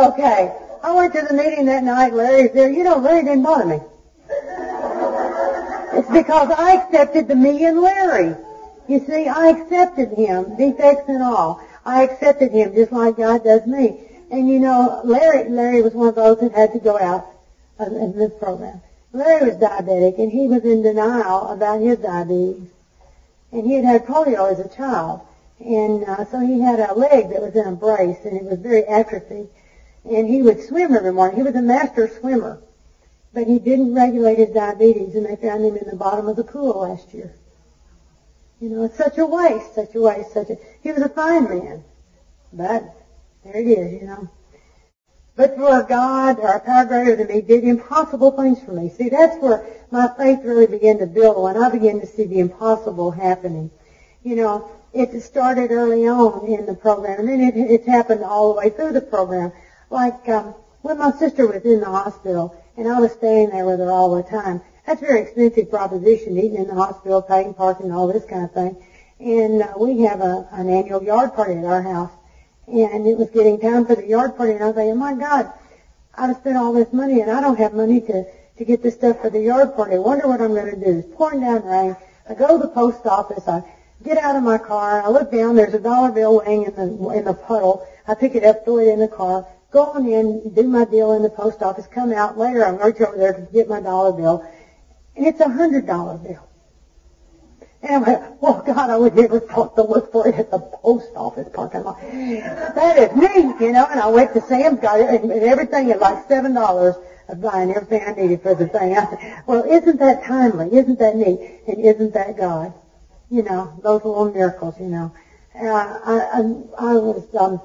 Speaker 2: Okay. I went to the meeting that night. Larry's there. You know, Larry didn't bother me. It's because I accepted the me and Larry. You see, I accepted him, defects and all. I accepted him just like God does me. And you know, Larry, Larry was one of those that had to go out in this program. Larry was diabetic and he was in denial about his diabetes. And he had had polio as a child. And uh, so he had a leg that was in a brace, and it was very atrophied. And he would swim every morning. He was a master swimmer. But he didn't regulate his diabetes, and they found him in the bottom of the pool last year. You know, it's such a waste, such a waste, such a... He was a fine man. But there it is, you know. But for God, or a power greater than me, did impossible things for me. See, that's where my faith really began to build when I began to see the impossible happening. You know, it started early on in the program, and then it, it's happened all the way through the program. Like um, when my sister was in the hospital, and I was staying there with her all the time. That's a very expensive proposition, eating in the hospital, paying parking, all this kind of thing. And uh, we have a, an annual yard party at our house, and it was getting time for the yard party, and I was thinking, my God, I've spent all this money, and I don't have money to to get the stuff for the yard party. I wonder what I'm going to do. It's pouring down rain. I go to the post office. I get out of my car. I look down. There's a dollar bill laying in the in the puddle. I pick it up, throw it in the car, go on in, do my deal in the post office, come out later. I'm going to over there to get my dollar bill, and it's a hundred dollar bill. And I went, well, God, I would never thought to look for it at the post office parking lot. That is neat, you know. And I went to Sam's, got it, and everything at like seven dollars buying everything I needed for the thing. I said, well, isn't that timely? Isn't that neat? And isn't that God? you know, those little miracles, you know. Uh, I, I, I was um,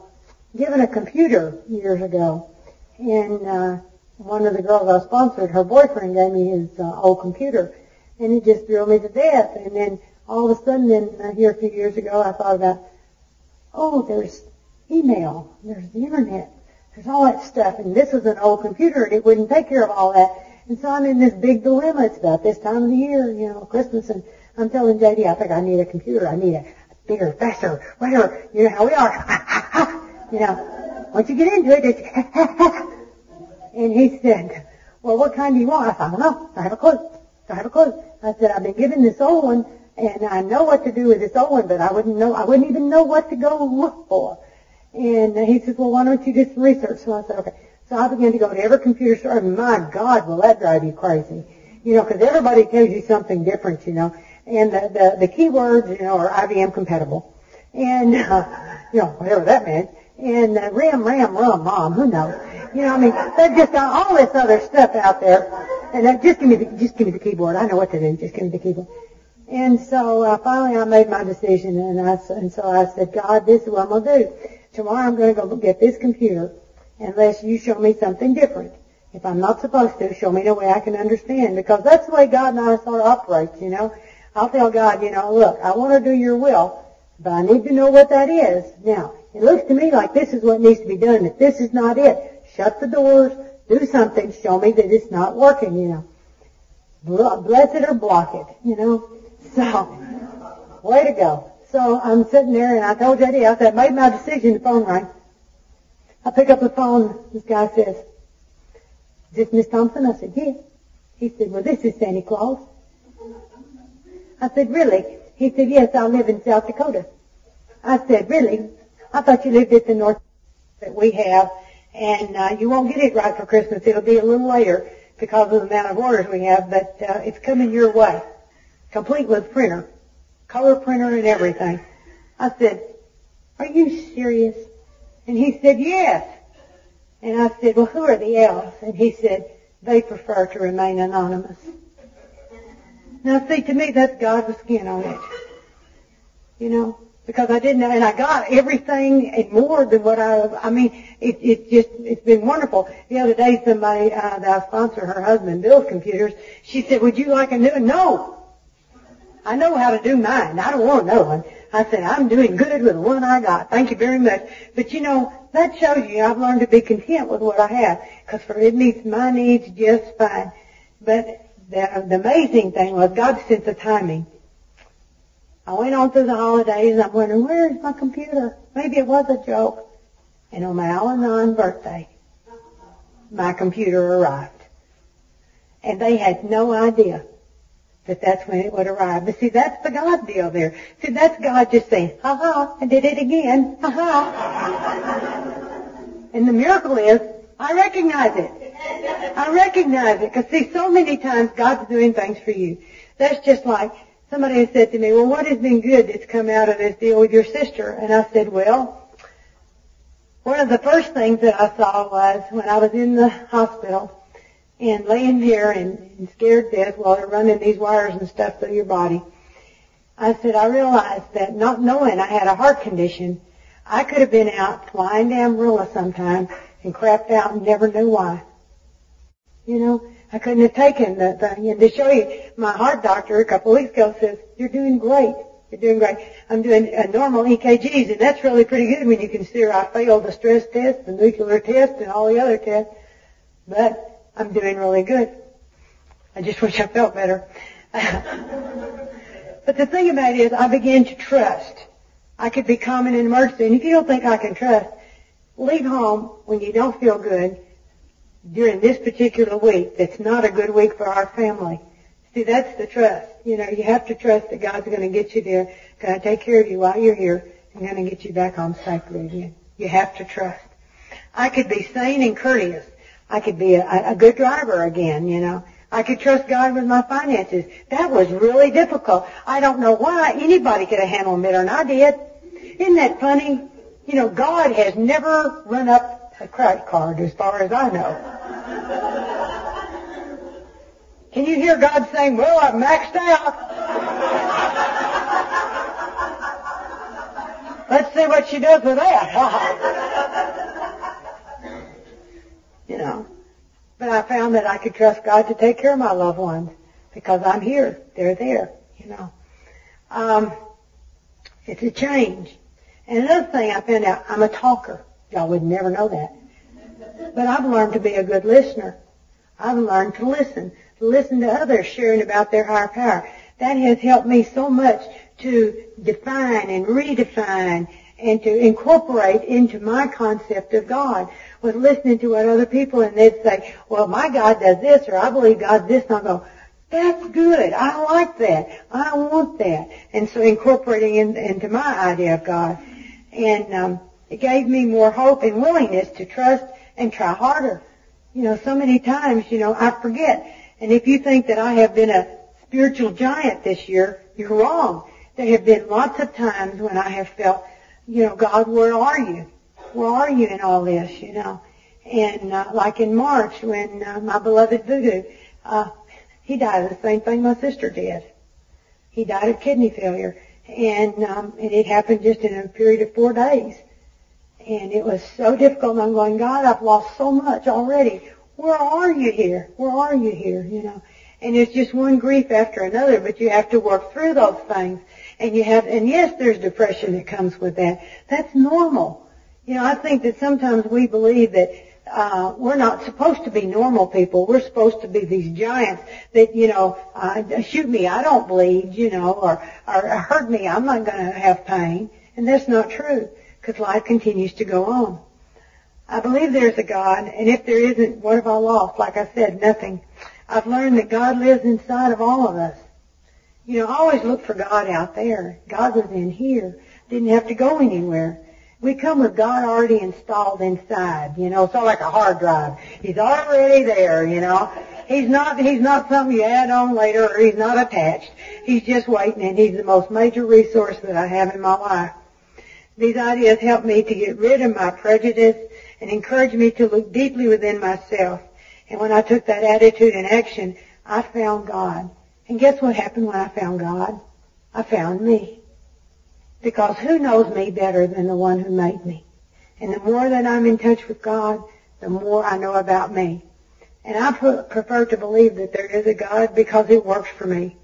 Speaker 2: given a computer years ago, and uh, one of the girls I sponsored, her boyfriend gave me his uh, old computer, and it just thrilled me to death. And then all of a sudden, then uh, here a few years ago, I thought about, oh, there's email, there's the internet, there's all that stuff, and this was an old computer, and it wouldn't take care of all that. And so I'm in this big dilemma. It's about this time of the year, you know, Christmas, and I'm telling JD, I think I need a computer. I need a bigger, faster, whatever. You know how we are. you know, once you get into it, it's and he said, well, what kind do you want? I said, I don't know. I have a clue. I have a clue. I said, I've been given this old one, And I know what to do with this old one, but I wouldn't know, I wouldn't even know what to go look for. And he says, well, why don't you do some research? So I said, okay. So I began to go to every computer store. And my God, will that drive you crazy? You know, because everybody tells you something different, you know. And the, the, the keywords, you know, are IBM compatible. And, uh, you know, whatever that meant. And uh, RAM, RAM, RUM, ROM, who knows? You know, I mean, they've just got all this other stuff out there. And uh, just give me the, just give me the keyboard. I know what to do. Just give me the keyboard. And so uh, finally I made my decision and I and so I said, God, this is what I'm to do. Tomorrow I'm to go get this computer unless you show me something different. If I'm not supposed to, show me the way I can understand because that's the way God and I sort of operate, you know. I'll tell God, you know, look, I want to do your will, but I need to know what that is. Now, it looks to me like this is what needs to be done. If this is not it, shut the doors, do something, show me that it's not working, you know. Bless it or block it, you know. So, way to go. So I'm sitting there and I told JD, I said, I made my decision, the phone rang. I pick up the phone, this guy says, is this Miss Thompson? I said, yes. He said, well, this is Santa Claus. I said, really? He said, yes, I live in South Dakota. I said, really? I thought you lived at the north that we have, and uh, you won't get it right for Christmas. It'll be a little later because of the amount of orders we have, but uh, it's coming your way, complete with printer, color printer and everything. I said, are you serious? And he said, yes. And I said, well, who are the elves? And he said, they prefer to remain anonymous. Now see, to me, that's God with skin on it. You know, because I didn't and I got everything and more than what I, I mean, it, it just, it's been wonderful. The other day, somebody uh, that I sponsor, her husband builds computers, she said, would you like a new one? No. I know how to do mine. I don't want another one. I said, I'm doing good with the one I got. Thank you very much. But you know, that shows you I've learned to be content with what I have, because for it meets my needs just fine. But the, the amazing thing was God's sense of timing. I went on through the holidays I'm wondering, where is my computer? Maybe it was a joke. And on my Al-Anon birthday, my computer arrived. And they had no idea that that's when it would arrive. But see, that's the God deal there. See, that's God just saying, ha ha, I did it again, ha ha. and the miracle is, I recognize it. I recognize it because see, so many times God's doing things for you. That's just like somebody has said to me, "Well, what has been good that's come out of this deal with your sister?" And I said, "Well, one of the first things that I saw was when I was in the hospital and laying there and, and scared death while they're running these wires and stuff through your body." I said, I realized that not knowing I had a heart condition, I could have been out flying to Amarillo sometime and crapped out and never knew why. You know, I couldn't have taken the thing. And to show you, my heart doctor a couple weeks ago says, you're doing great. You're doing great. I'm doing a normal EKGs, and that's really pretty good when you consider I failed the stress test, the nuclear test, and all the other tests. But I'm doing really good. I just wish I felt better. but the thing about it is, I began to trust. I could be calm in an emergency, and if you don't think I can trust, leave home when you don't feel good during this particular week that's not a good week for our family. See, that's the trust. You know, you have to trust that God's going to get you there, going to take care of you while you're here, and going to get you back home safely again. You have to trust. I could be sane and courteous. I could be a, a good driver again, you know. I could trust God with my finances. That was really difficult. I don't know why anybody could have handled it than I did. Isn't that funny? You know, God has never run up a credit card as far as I know. Can you hear God saying, well, I've maxed out. Let's see what she does with that. you know. But I found that I could trust God to take care of my loved ones because I'm here. They're there, you know. Um, it's a change. And another thing I found out, I'm a talker. Y'all would never know that. But I've learned to be a good listener. I've learned to listen, to listen to others sharing about their higher power. That has helped me so much to define and redefine and to incorporate into my concept of God with listening to what other people and they'd say, well, my God does this or I believe God this and I'll go, That's good. I like that. I want that. And so incorporating in, into my idea of God. And um, it gave me more hope and willingness to trust and try harder. You know, so many times, you know, I forget. And if you think that I have been a spiritual giant this year, you're wrong. There have been lots of times when I have felt, you know, God, where are you? Where are you in all this, you know? And uh, like in March when uh, my beloved Voodoo, uh, he died of the same thing my sister did. He died of kidney failure. And, um, and it happened just in a period of four days. And it was so difficult. I'm going, God, I've lost so much already. Where are you here? Where are you here? You know. And it's just one grief after another, but you have to work through those things. And you have, and yes, there's depression that comes with that. That's normal. You know, I think that sometimes we believe that uh, we're not supposed to be normal people. We're supposed to be these giants that, you know, uh, shoot me, I don't bleed, you know, or, or hurt me, I'm not going to have pain. And that's not true because life continues to go on. I believe there's a God, and if there isn't, what have I lost? Like I said, nothing. I've learned that God lives inside of all of us. You know, I always look for God out there. God was in here. Didn't have to go anywhere. We come with God already installed inside, you know, so like a hard drive. He's already there, you know. He's not, he's not something you add on later or he's not attached. He's just waiting and he's the most major resource that I have in my life. These ideas help me to get rid of my prejudice and encourage me to look deeply within myself. And when I took that attitude and action, I found God. And guess what happened when I found God? I found me. Because who knows me better than the one who made me? And the more that I'm in touch with God, the more I know about me. And I prefer to believe that there is a God because it works for me.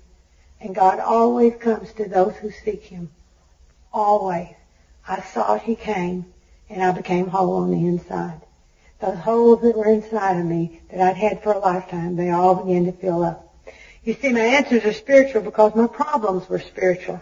Speaker 2: And God always comes to those who seek Him. Always. I saw He came and I became whole on the inside. Those holes that were inside of me that I'd had for a lifetime, they all began to fill up. You see, my answers are spiritual because my problems were spiritual.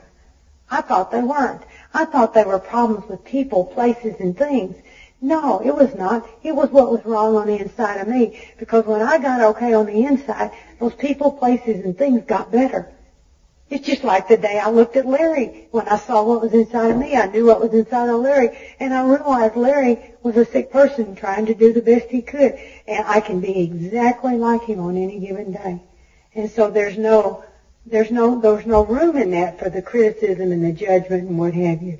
Speaker 2: I thought they weren't. I thought they were problems with people, places, and things. No, it was not. It was what was wrong on the inside of me. Because when I got okay on the inside, those people, places, and things got better. It's just like the day I looked at Larry. When I saw what was inside of me, I knew what was inside of Larry. And I realized Larry was a sick person trying to do the best he could. And I can be exactly like him on any given day. And so there's no there's no, there's no room in that for the criticism and the judgment and what have you.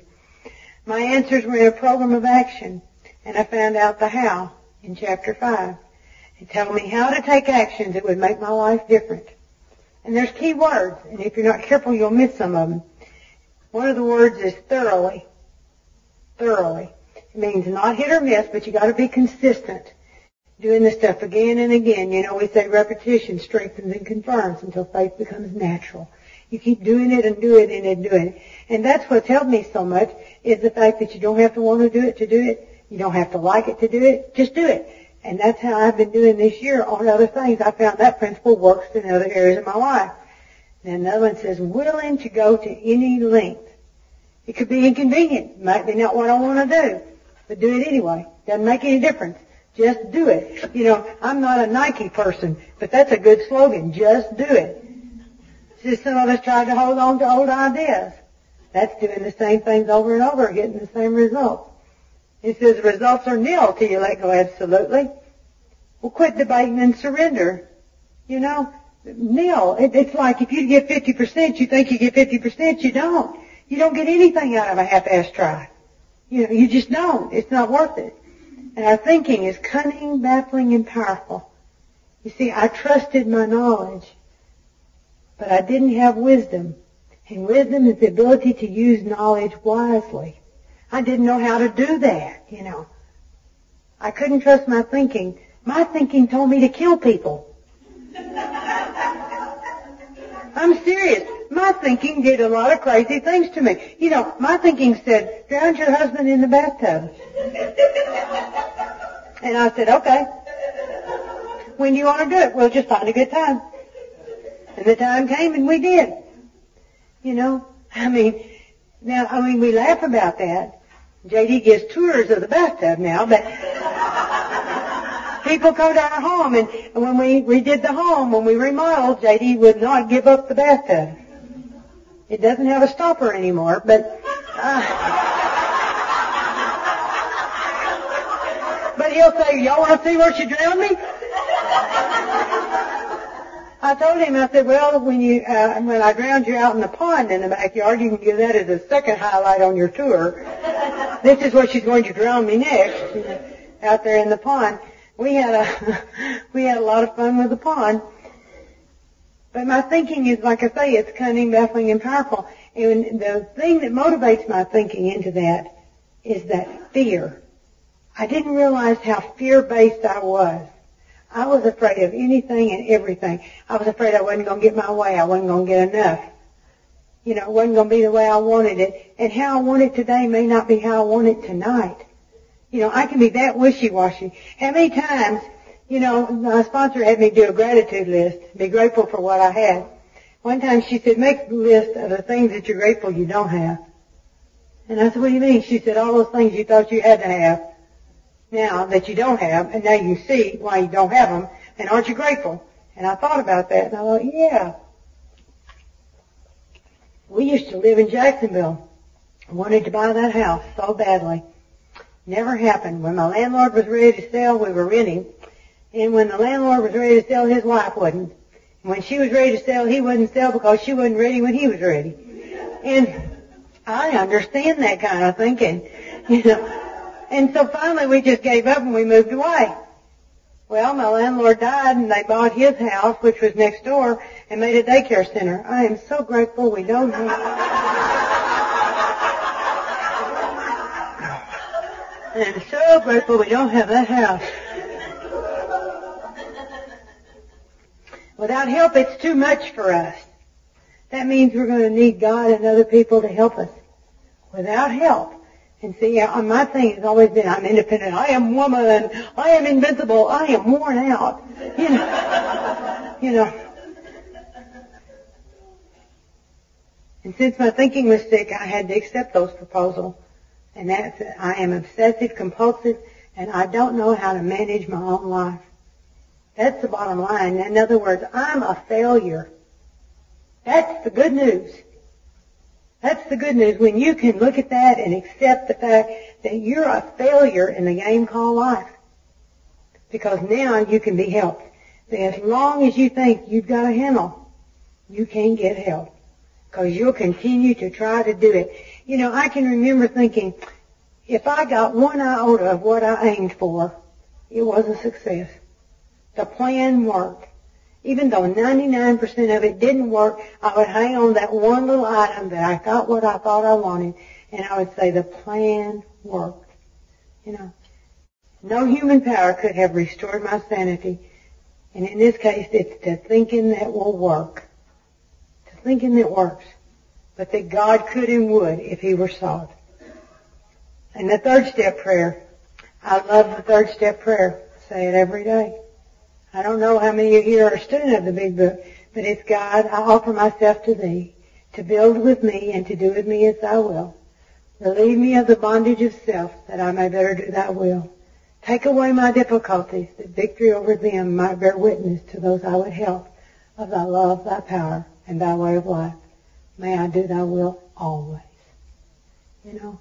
Speaker 2: My answers were in a program of action, and I found out the how in chapter 5. It told me how to take actions that would make my life different. And there's key words, and if you're not careful, you'll miss some of them. One of the words is thoroughly. Thoroughly. It means not hit or miss, but you gotta be consistent doing this stuff again and again. You know, we say repetition strengthens and confirms until faith becomes natural. You keep doing it and doing it and doing it. And that's what's helped me so much is the fact that you don't have to want to do it to do it. You don't have to like it to do it. Just do it. And that's how I've been doing this year on other things. I found that principle works in other areas of my life. And another one says, willing to go to any length. It could be inconvenient. Might be not what I want to do. But do it anyway. Doesn't make any difference. Just do it. You know, I'm not a Nike person, but that's a good slogan. Just do it. Just some of us tried to hold on to old ideas. That's doing the same things over and over, getting the same results. It says results are nil till you let go absolutely. Well, quit debating and surrender. You know, nil. It, it's like if you get 50%, you think you get 50%, you don't. You don't get anything out of a half-ass try. You know, you just don't. It's not worth it. And our thinking is cunning, baffling, and powerful. You see, I trusted my knowledge, but I didn't have wisdom. And wisdom is the ability to use knowledge wisely. I didn't know how to do that, you know. I couldn't trust my thinking. My thinking told me to kill people. I'm serious. My thinking did a lot of crazy things to me. You know, my thinking said, drown your husband in the bathtub. And I said, okay. When do you want to do it? We'll just find a good time. And the time came and we did. You know, I mean, now, I mean, we laugh about that. JD gives tours of the bathtub now, but people come to our home, and, when we redid the home, when we remodeled, JD would not give up the bathtub. It doesn't have a stopper anymore, but. Uh, but he'll say, "Y'all want to see where she drowned me?" I told him, I said, well, when you, uh, when I drowned you out in the pond in the backyard, you can give that as a second highlight on your tour. this is where she's going to drown me next, out there in the pond. We had a, we had a lot of fun with the pond. But my thinking is, like I say, it's cunning, baffling, and powerful. And the thing that motivates my thinking into that is that fear. I didn't realize how fear-based I was. I was afraid of anything and everything. I was afraid I wasn't going to get my way. I wasn't going to get enough. You know, it wasn't going to be the way I wanted it. And how I want it today may not be how I want it tonight. You know, I can be that wishy-washy. How many times, you know, my sponsor had me do a gratitude list, be grateful for what I had. One time she said, make a list of the things that you're grateful you don't have. And I said, what do you mean? She said, all those things you thought you had to have now that you don't have, and now you see why you don't have them, and aren't you grateful? And I thought about that, and I thought, yeah. We used to live in Jacksonville. Wanted to buy that house so badly. Never happened. When my landlord was ready to sell, we were renting. And when the landlord was ready to sell, his wife wasn't. And when she was ready to sell, he wouldn't sell because she wasn't ready when he was ready. And I understand that kind of thinking. You know, and so finally we just gave up and we moved away. Well, my landlord died and they bought his house, which was next door, and made a daycare center. I am so grateful we don't have. I am so grateful we don't have that house. Without help, it's too much for us. That means we're going to need God and other people to help us. Without help, and see, my thing has always been, I'm independent. I am woman. I am invincible. I am worn out. You know. you know. And since my thinking was sick, I had to accept those proposals. And that's, I am obsessive compulsive and I don't know how to manage my own life. That's the bottom line. In other words, I'm a failure. That's the good news. That's the good news when you can look at that and accept the fact that you're a failure in the game called life. Because now you can be helped. As long as you think you've got a handle, you can't get help. Because you'll continue to try to do it. You know, I can remember thinking, if I got one iota of what I aimed for, it was a success. The plan worked. Even though 99% of it didn't work, I would hang on that one little item that I got what I thought I wanted, and I would say the plan worked. You know, no human power could have restored my sanity, and in this case, it's the thinking that will work. The thinking that works, but that God could and would if He were sought. And the third step prayer, I love the third step prayer. say it every day. I don't know how many of you are a student of the big book, but it's God, I offer myself to thee, to build with me and to do with me as thou wilt. Relieve me of the bondage of self, that I may better do thy will. Take away my difficulties, that victory over them might bear witness to those I would help of thy love, thy power, and thy way of life. May I do thy will always. You know?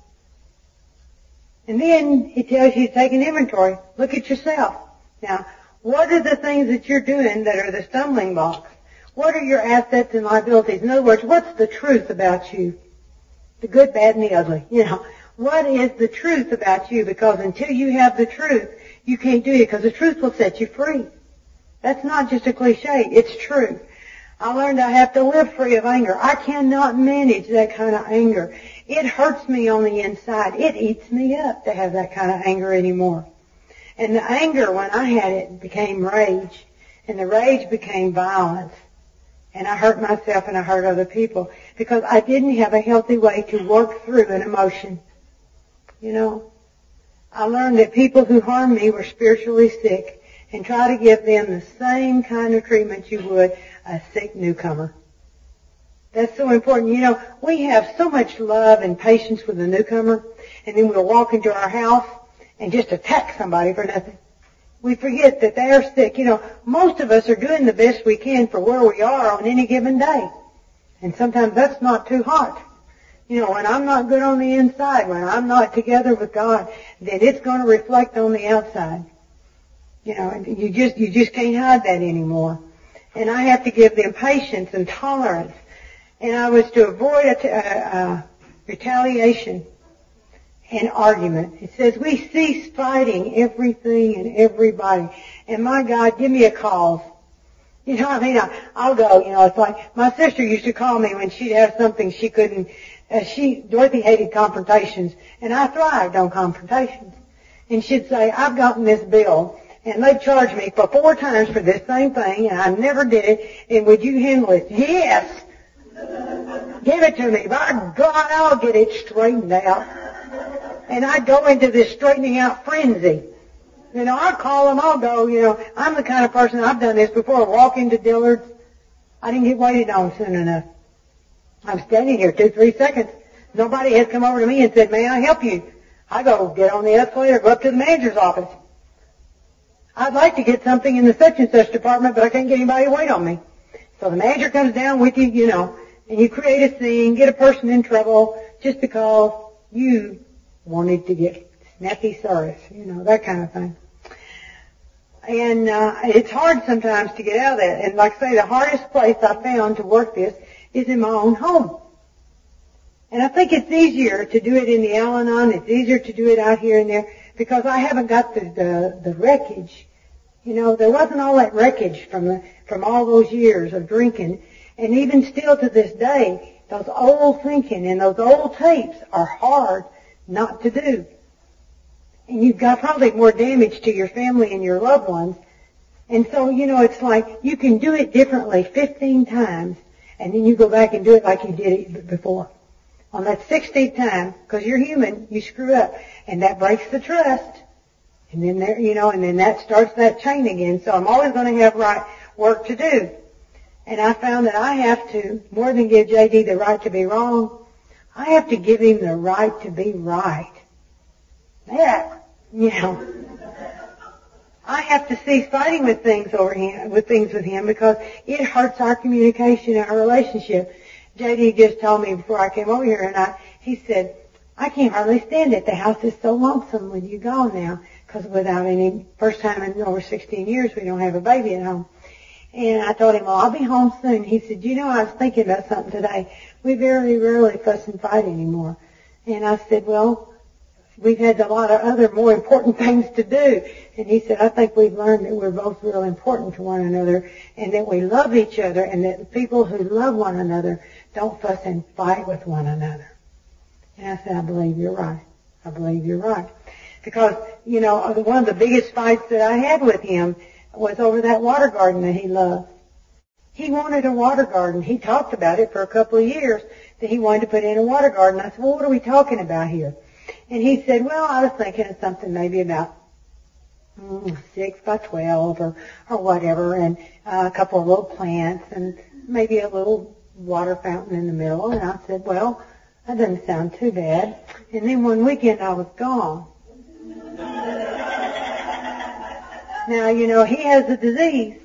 Speaker 2: And then he tells you to take an inventory. Look at yourself. Now, what are the things that you're doing that are the stumbling blocks? What are your assets and liabilities? In other words, what's the truth about you? The good, bad, and the ugly. You know, what is the truth about you? Because until you have the truth, you can't do it because the truth will set you free. That's not just a cliche. It's true. I learned I have to live free of anger. I cannot manage that kind of anger. It hurts me on the inside. It eats me up to have that kind of anger anymore. And the anger, when I had it, became rage. And the rage became violence. And I hurt myself and I hurt other people because I didn't have a healthy way to work through an emotion. You know, I learned that people who harmed me were spiritually sick and try to give them the same kind of treatment you would a sick newcomer. That's so important. You know, we have so much love and patience with the newcomer, and then we'll walk into our house and just attack somebody for nothing. We forget that they're sick. You know, most of us are doing the best we can for where we are on any given day. And sometimes that's not too hot. You know, when I'm not good on the inside, when I'm not together with God, then it's going to reflect on the outside. You know, you just, you just can't hide that anymore. And I have to give them patience and tolerance. And I was to avoid a, a, a retaliation and argument. It says we cease fighting everything and everybody. And my God, give me a cause. You know, I mean, I, I'll go. You know, it's like my sister used to call me when she'd have something she couldn't. Uh, she Dorothy hated confrontations, and I thrived on confrontations. And she'd say, "I've gotten this bill, and they charged me for four times for this same thing, and I never did it. And would you handle it?" Yes. Give it to me. By God, I'll get it straightened out. And I go into this straightening out frenzy. You know, I'll call them, I'll go, you know, I'm the kind of person, I've done this before, walk into Dillard's. I didn't get waited on soon enough. I'm standing here two, three seconds. Nobody has come over to me and said, may I help you? I go get on the escalator, go up to the manager's office. I'd like to get something in the such and such department, but I can't get anybody to wait on me. So the manager comes down with you, you know, and you create a scene, get a person in trouble just because you wanted to get snappy service, you know, that kind of thing. And uh, it's hard sometimes to get out of that. And like I say, the hardest place I found to work this is in my own home. And I think it's easier to do it in the Al-Anon. It's easier to do it out here and there because I haven't got the, the, the wreckage. You know, there wasn't all that wreckage from the, from all those years of drinking. And even still to this day, those old thinking and those old tapes are hard not to do. And you've got probably more damage to your family and your loved ones. And so, you know, it's like you can do it differently 15 times and then you go back and do it like you did it before. On that 16th time, because you're human, you screw up. And that breaks the trust. And then there, you know, and then that starts that chain again. So I'm always going to have right work to do. And I found that I have to, more than give JD the right to be wrong, I have to give him the right to be right. That, you know, I have to cease fighting with things over him, with things with him because it hurts our communication and our relationship. JD just told me before I came over here and I, he said, I can't hardly stand it. The house is so lonesome with you gone now because without any, first time in over 16 years we don't have a baby at home. And I told him, well, I'll be home soon. He said, you know, I was thinking about something today. We very rarely fuss and fight anymore. And I said, well, we've had a lot of other more important things to do. And he said, I think we've learned that we're both real important to one another and that we love each other and that people who love one another don't fuss and fight with one another. And I said, I believe you're right. I believe you're right. Because, you know, one of the biggest fights that I had with him was over that water garden that he loved. He wanted a water garden. He talked about it for a couple of years that he wanted to put in a water garden. I said, well, what are we talking about here? And he said, well, I was thinking of something maybe about mm, six by twelve or or whatever, and uh, a couple of little plants and maybe a little water fountain in the middle. And I said, well, that doesn't sound too bad. And then one weekend I was gone. now you know he has a disease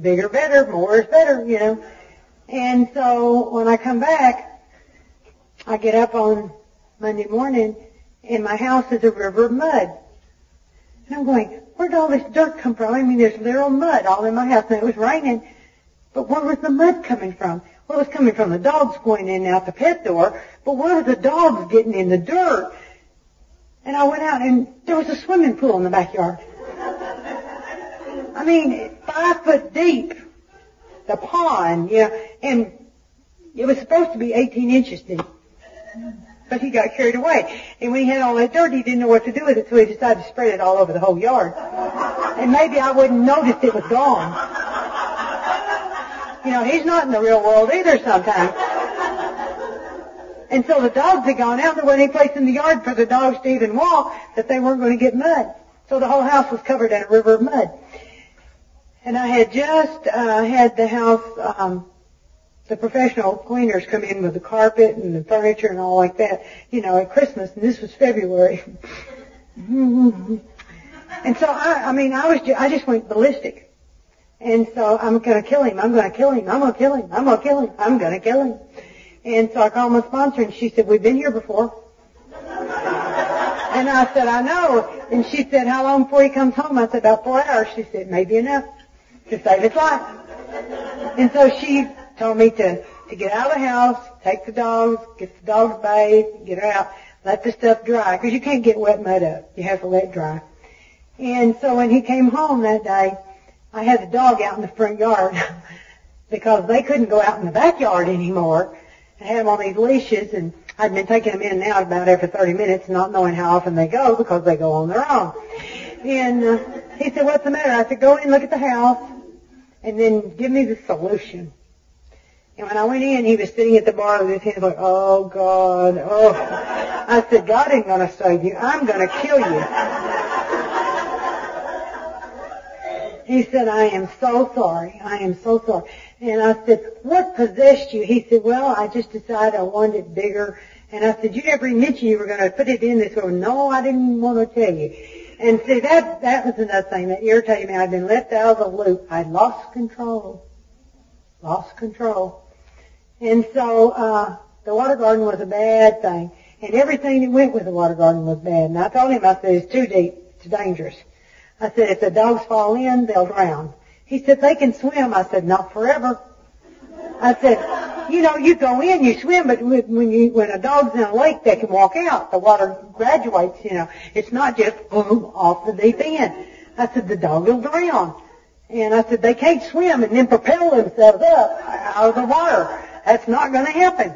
Speaker 2: bigger better, more is better, you know. And so when I come back, I get up on Monday morning and my house is a river of mud. And I'm going, where did all this dirt come from? I mean, there's literal mud all in my house and it was raining. But where was the mud coming from? Well, it was coming from the dogs going in and out the pet door, but where were the dogs getting in the dirt? And I went out and there was a swimming pool in the backyard. I mean, five foot deep, the pond, know, and it was supposed to be 18 inches deep. But he got carried away. And when he had all that dirt, he didn't know what to do with it, so he decided to spread it all over the whole yard. And maybe I wouldn't notice it was gone. You know, he's not in the real world either sometimes. And so the dogs had gone out, there wasn't any place in the yard for the dogs to even walk that they weren't going to get mud. So the whole house was covered in a river of mud. And I had just uh, had the house, um, the professional cleaners come in with the carpet and the furniture and all like that, you know, at Christmas, and this was February. And so I, I mean, I was, ju- I just went ballistic. And so I'm gonna kill him, I'm gonna kill him, I'm gonna kill him, I'm gonna kill him, I'm gonna kill him. And so I called my sponsor and she said, we've been here before. And I said, I know. And she said, how long before he comes home? I said, about four hours. She said, maybe enough to save his life. And so she told me to, to get out of the house, take the dogs, get the dogs bathed, get her out, let the stuff dry, because you can't get wet mud up. You have to let it dry. And so when he came home that day, I had the dog out in the front yard because they couldn't go out in the backyard anymore. I had them on these leashes and I'd been taking them in and out about every 30 minutes, not knowing how often they go because they go on their own. And uh, he said, what's the matter? I said, go in and look at the house and then give me the solution. And when I went in, he was sitting at the bar with his hands like, oh God, oh. I said, God ain't gonna save you. I'm gonna kill you. He said, I am so sorry. I am so sorry. And I said, what possessed you? He said, well, I just decided I wanted it bigger. And I said, you never mentioned you were going to put it in this way. No, I didn't want to tell you. And see, that, that was another thing that irritated me. I'd been left out of the loop. I'd lost control. Lost control. And so, uh, the water garden was a bad thing. And everything that went with the water garden was bad. And I told him, I said, it's too deep. It's dangerous. I said, if the dogs fall in, they'll drown. He said, they can swim. I said, not forever. I said, you know, you go in, you swim, but when you, when a dog's in a lake, they can walk out. The water graduates, you know. It's not just boom off the deep end. I said, the dog will drown. And I said, they can't swim and then propel themselves up uh, out of the water. That's not going to happen.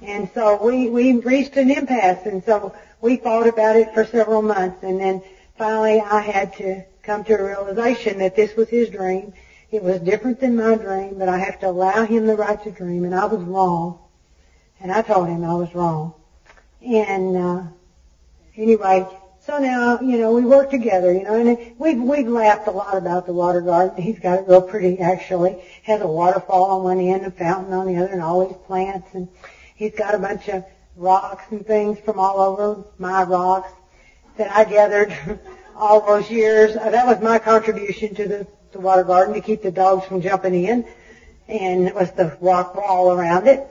Speaker 2: And so we, we reached an impasse and so we thought about it for several months and then finally I had to come to a realization that this was his dream. It was different than my dream, but I have to allow him the right to dream, and I was wrong. And I told him I was wrong. And uh, anyway, so now you know we work together, you know, and we've we've laughed a lot about the water garden. He's got it real pretty, actually. Has a waterfall on one end, a fountain on the other, and all these plants, and he's got a bunch of rocks and things from all over my rocks that I gathered all those years. That was my contribution to the, the water garden to keep the dogs from jumping in. And it was the rock wall around it.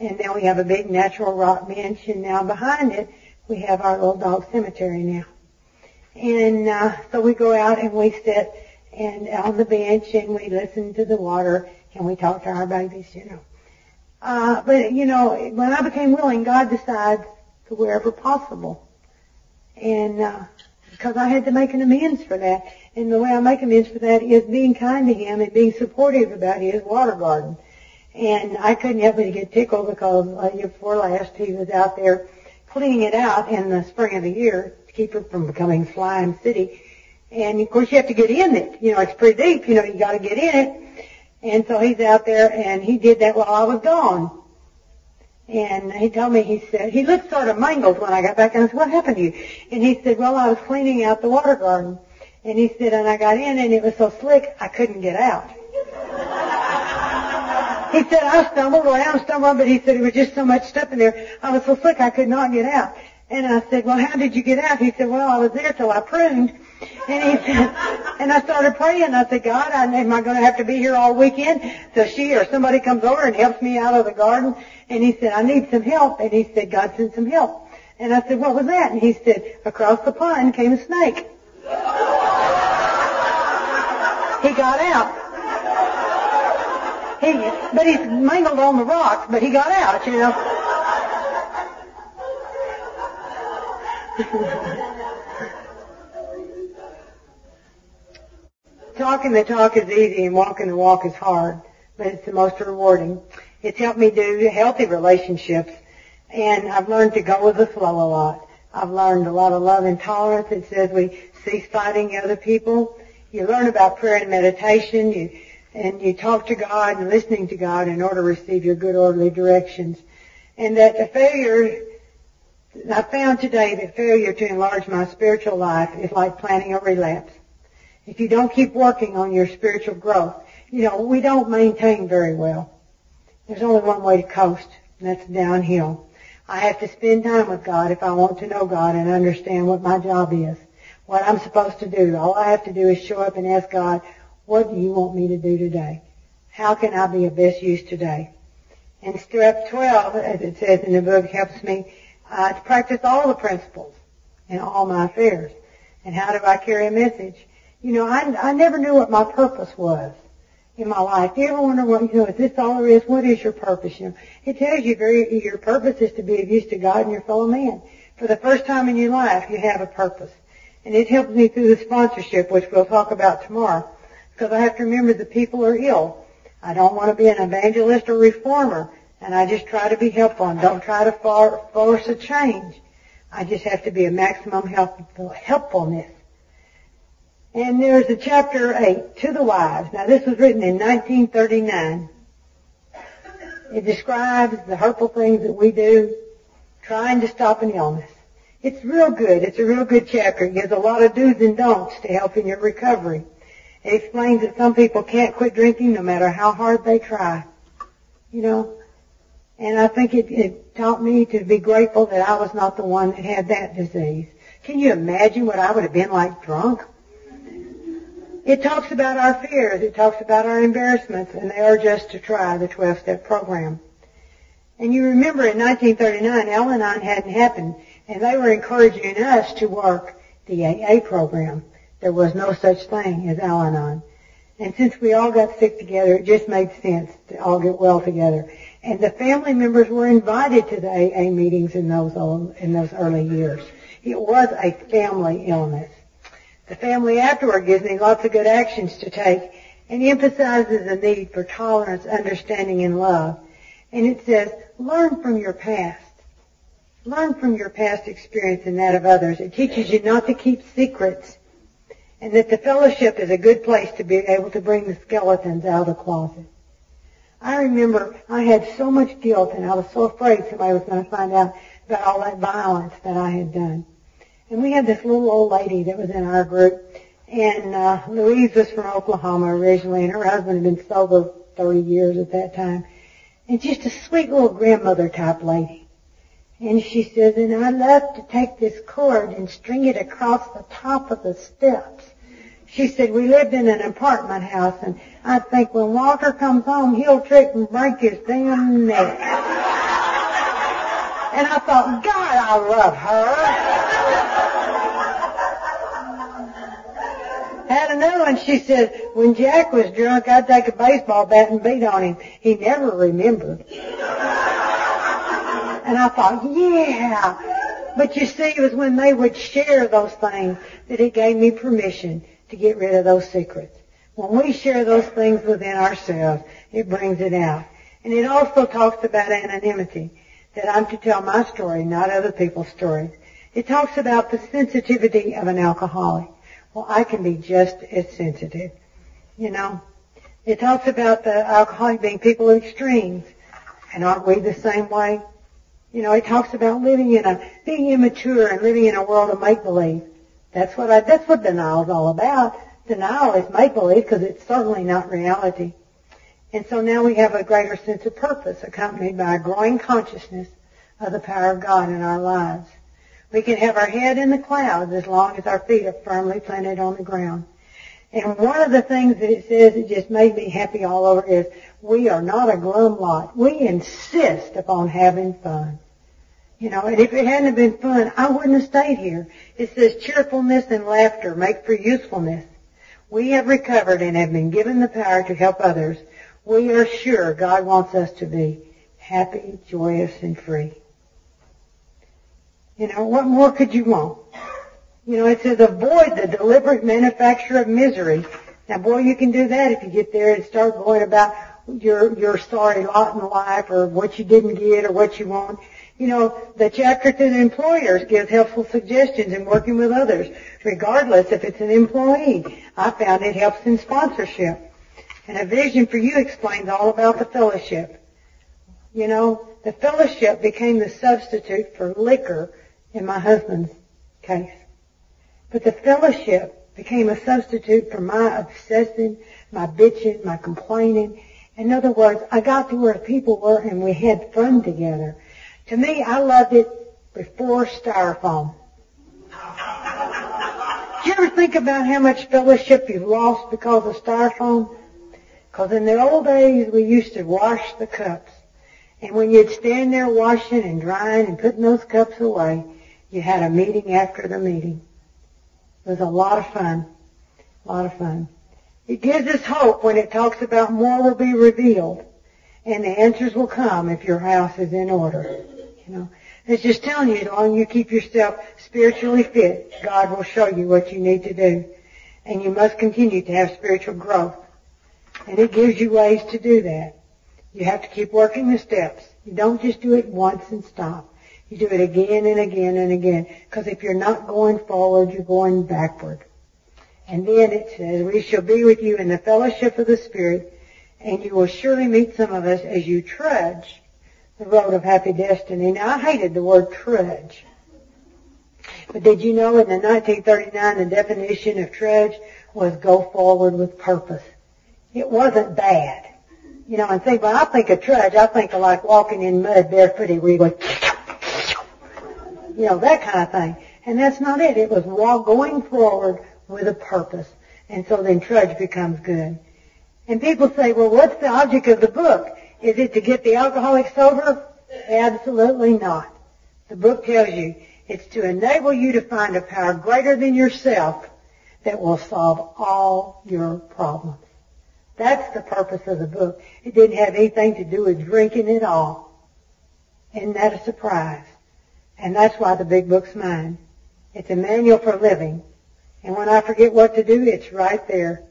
Speaker 2: And then we have a big natural rock bench. And now behind it, we have our little dog cemetery now. And uh, so we go out and we sit and on the bench and we listen to the water and we talk to our babies, you know. Uh, but you know, when I became willing, God decides to wherever possible. And uh, because I had to make an amends for that. And the way I make amends for that is being kind to him and being supportive about his water garden. And I couldn't help but get tickled because uh, year before last he was out there cleaning it out in the spring of the year to keep it from becoming slime city. And of course you have to get in it. You know, it's pretty deep. You know, you got to get in it. And so he's out there and he did that while I was gone. And he told me, he said, he looked sort of mangled when I got back and I said, what happened to you? And he said, well, I was cleaning out the water garden. And he said, and I got in and it was so slick I couldn't get out. he said, I stumbled around, stumbled, but he said it was just so much stuff in there. I was so slick I could not get out. And I said, well, how did you get out? He said, well, I was there till I pruned. And he said, and I started praying. I said, God, am I going to have to be here all weekend till she or somebody comes over and helps me out of the garden? And he said, I need some help. And he said, God sent some help. And I said, what was that? And he said, across the pond came a snake. he got out. He, but he's mangled on the rocks, but he got out, you know. Talking the talk is easy and walking the walk is hard, but it's the most rewarding. It's helped me do healthy relationships, and I've learned to go with the flow a lot. I've learned a lot of love and tolerance. It says we cease fighting other people. You learn about prayer and meditation. You, and you talk to God and listening to God in order to receive your good orderly directions. And that the failure, I found today that failure to enlarge my spiritual life is like planning a relapse. If you don't keep working on your spiritual growth, you know, we don't maintain very well. There's only one way to coast, and that's downhill. I have to spend time with God if I want to know God and understand what my job is, what I'm supposed to do. All I have to do is show up and ask God, what do you want me to do today? How can I be of best use today? And step 12, as it says in the book, helps me uh, to practice all the principles in all my affairs. And how do I carry a message? You know, I, I never knew what my purpose was in my life. You ever wonder what, you know, is this all there is? What is your purpose? You know, it tells you very, your purpose is to be of use to God and your fellow man. For the first time in your life, you have a purpose. And it helps me through the sponsorship, which we'll talk about tomorrow. Because I have to remember that people are ill. I don't want to be an evangelist or reformer. And I just try to be helpful and don't try to force a change. I just have to be a maximum helpful, helpfulness. And there's a chapter 8, To the Wives. Now this was written in 1939. It describes the hurtful things that we do trying to stop an illness. It's real good. It's a real good chapter. It gives a lot of do's and don'ts to help in your recovery. It explains that some people can't quit drinking no matter how hard they try. You know, and I think it, it taught me to be grateful that I was not the one that had that disease. Can you imagine what I would have been like drunk? It talks about our fears. It talks about our embarrassments, and they are just to try the 12-step program. And you remember in 1939, Al-Anon hadn't happened, and they were encouraging us to work the AA program. There was no such thing as Al-Anon. And since we all got sick together, it just made sense to all get well together. And the family members were invited to the AA meetings in those old, in those early years. It was a family illness. The family afterward gives me lots of good actions to take and emphasizes the need for tolerance, understanding, and love. And it says, learn from your past. Learn from your past experience and that of others. It teaches you not to keep secrets and that the fellowship is a good place to be able to bring the skeletons out of the closet. I remember I had so much guilt and I was so afraid somebody was going to find out about all that violence that I had done. And we had this little old lady that was in our group and uh, Louise was from Oklahoma originally and her husband had been sober 30 years at that time. And just a sweet little grandmother type lady. And she says, and I love to take this cord and string it across the top of the steps. She said, we lived in an apartment house and I think when Walker comes home, he'll trip and break his damn neck. And I thought, God, I love her. I had another one, she said, when Jack was drunk, I'd take a baseball bat and beat on him. He never remembered. And I thought, yeah. But you see, it was when they would share those things that it gave me permission to get rid of those secrets. When we share those things within ourselves, it brings it out. And it also talks about anonymity, that I'm to tell my story, not other people's stories. It talks about the sensitivity of an alcoholic. Well, I can be just as sensitive, you know. It talks about the alcoholic being people of extremes. And aren't we the same way? You know, it talks about living in a, being immature and living in a world of make-believe. That's what I, that's what denial is all about. Denial is make-believe because it's certainly not reality. And so now we have a greater sense of purpose accompanied by a growing consciousness of the power of God in our lives. We can have our head in the clouds as long as our feet are firmly planted on the ground. And one of the things that it says that just made me happy all over is we are not a glum lot. We insist upon having fun. You know, and if it hadn't been fun, I wouldn't have stayed here. It says cheerfulness and laughter make for usefulness. We have recovered and have been given the power to help others. We are sure God wants us to be happy, joyous, and free. You know, what more could you want? You know, it says avoid the deliberate manufacture of misery. Now, boy, you can do that if you get there and start going about your your sorry lot in life or what you didn't get or what you want. You know, the chapter to the employers gives helpful suggestions in working with others, regardless if it's an employee. I found it helps in sponsorship. And a vision for you explains all about the fellowship. You know, the fellowship became the substitute for liquor in my husband's case. But the fellowship became a substitute for my obsessing, my bitching, my complaining. In other words, I got to where people were and we had fun together. To me, I loved it before styrofoam. Do you ever think about how much fellowship you've lost because of styrofoam? Because in the old days, we used to wash the cups. And when you'd stand there washing and drying and putting those cups away, you had a meeting after the meeting. It was a lot of fun. A lot of fun. It gives us hope when it talks about more will be revealed and the answers will come if your house is in order. You know, it's just telling you as long as you keep yourself spiritually fit, God will show you what you need to do. And you must continue to have spiritual growth. And it gives you ways to do that. You have to keep working the steps. You don't just do it once and stop. You do it again and again and again. Because if you're not going forward, you're going backward. And then it says, we shall be with you in the fellowship of the Spirit, and you will surely meet some of us as you trudge the road of happy destiny. Now, I hated the word trudge. But did you know in the 1939 the definition of trudge was go forward with purpose? It wasn't bad. You know, and think, when I think of trudge, I think of like walking in mud barefooted where you go, you know, that kind of thing. And that's not it. It was while going forward with a purpose. And so then trudge becomes good. And people say, well, what's the object of the book? Is it to get the alcoholic sober? Absolutely not. The book tells you it's to enable you to find a power greater than yourself that will solve all your problems. That's the purpose of the book. It didn't have anything to do with drinking at all. Isn't that a surprise? And that's why the big book's mine. It's a manual for living. And when I forget what to do, it's right there,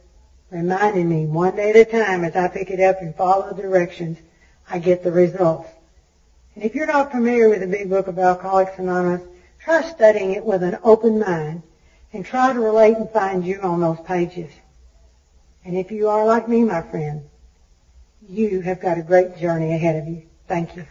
Speaker 2: reminding me one day at a time as I pick it up and follow the directions, I get the results. And if you're not familiar with the big book of Alcoholics Anonymous, try studying it with an open mind and try to relate and find you on those pages. And if you are like me, my friend, you have got a great journey ahead of you. Thank you.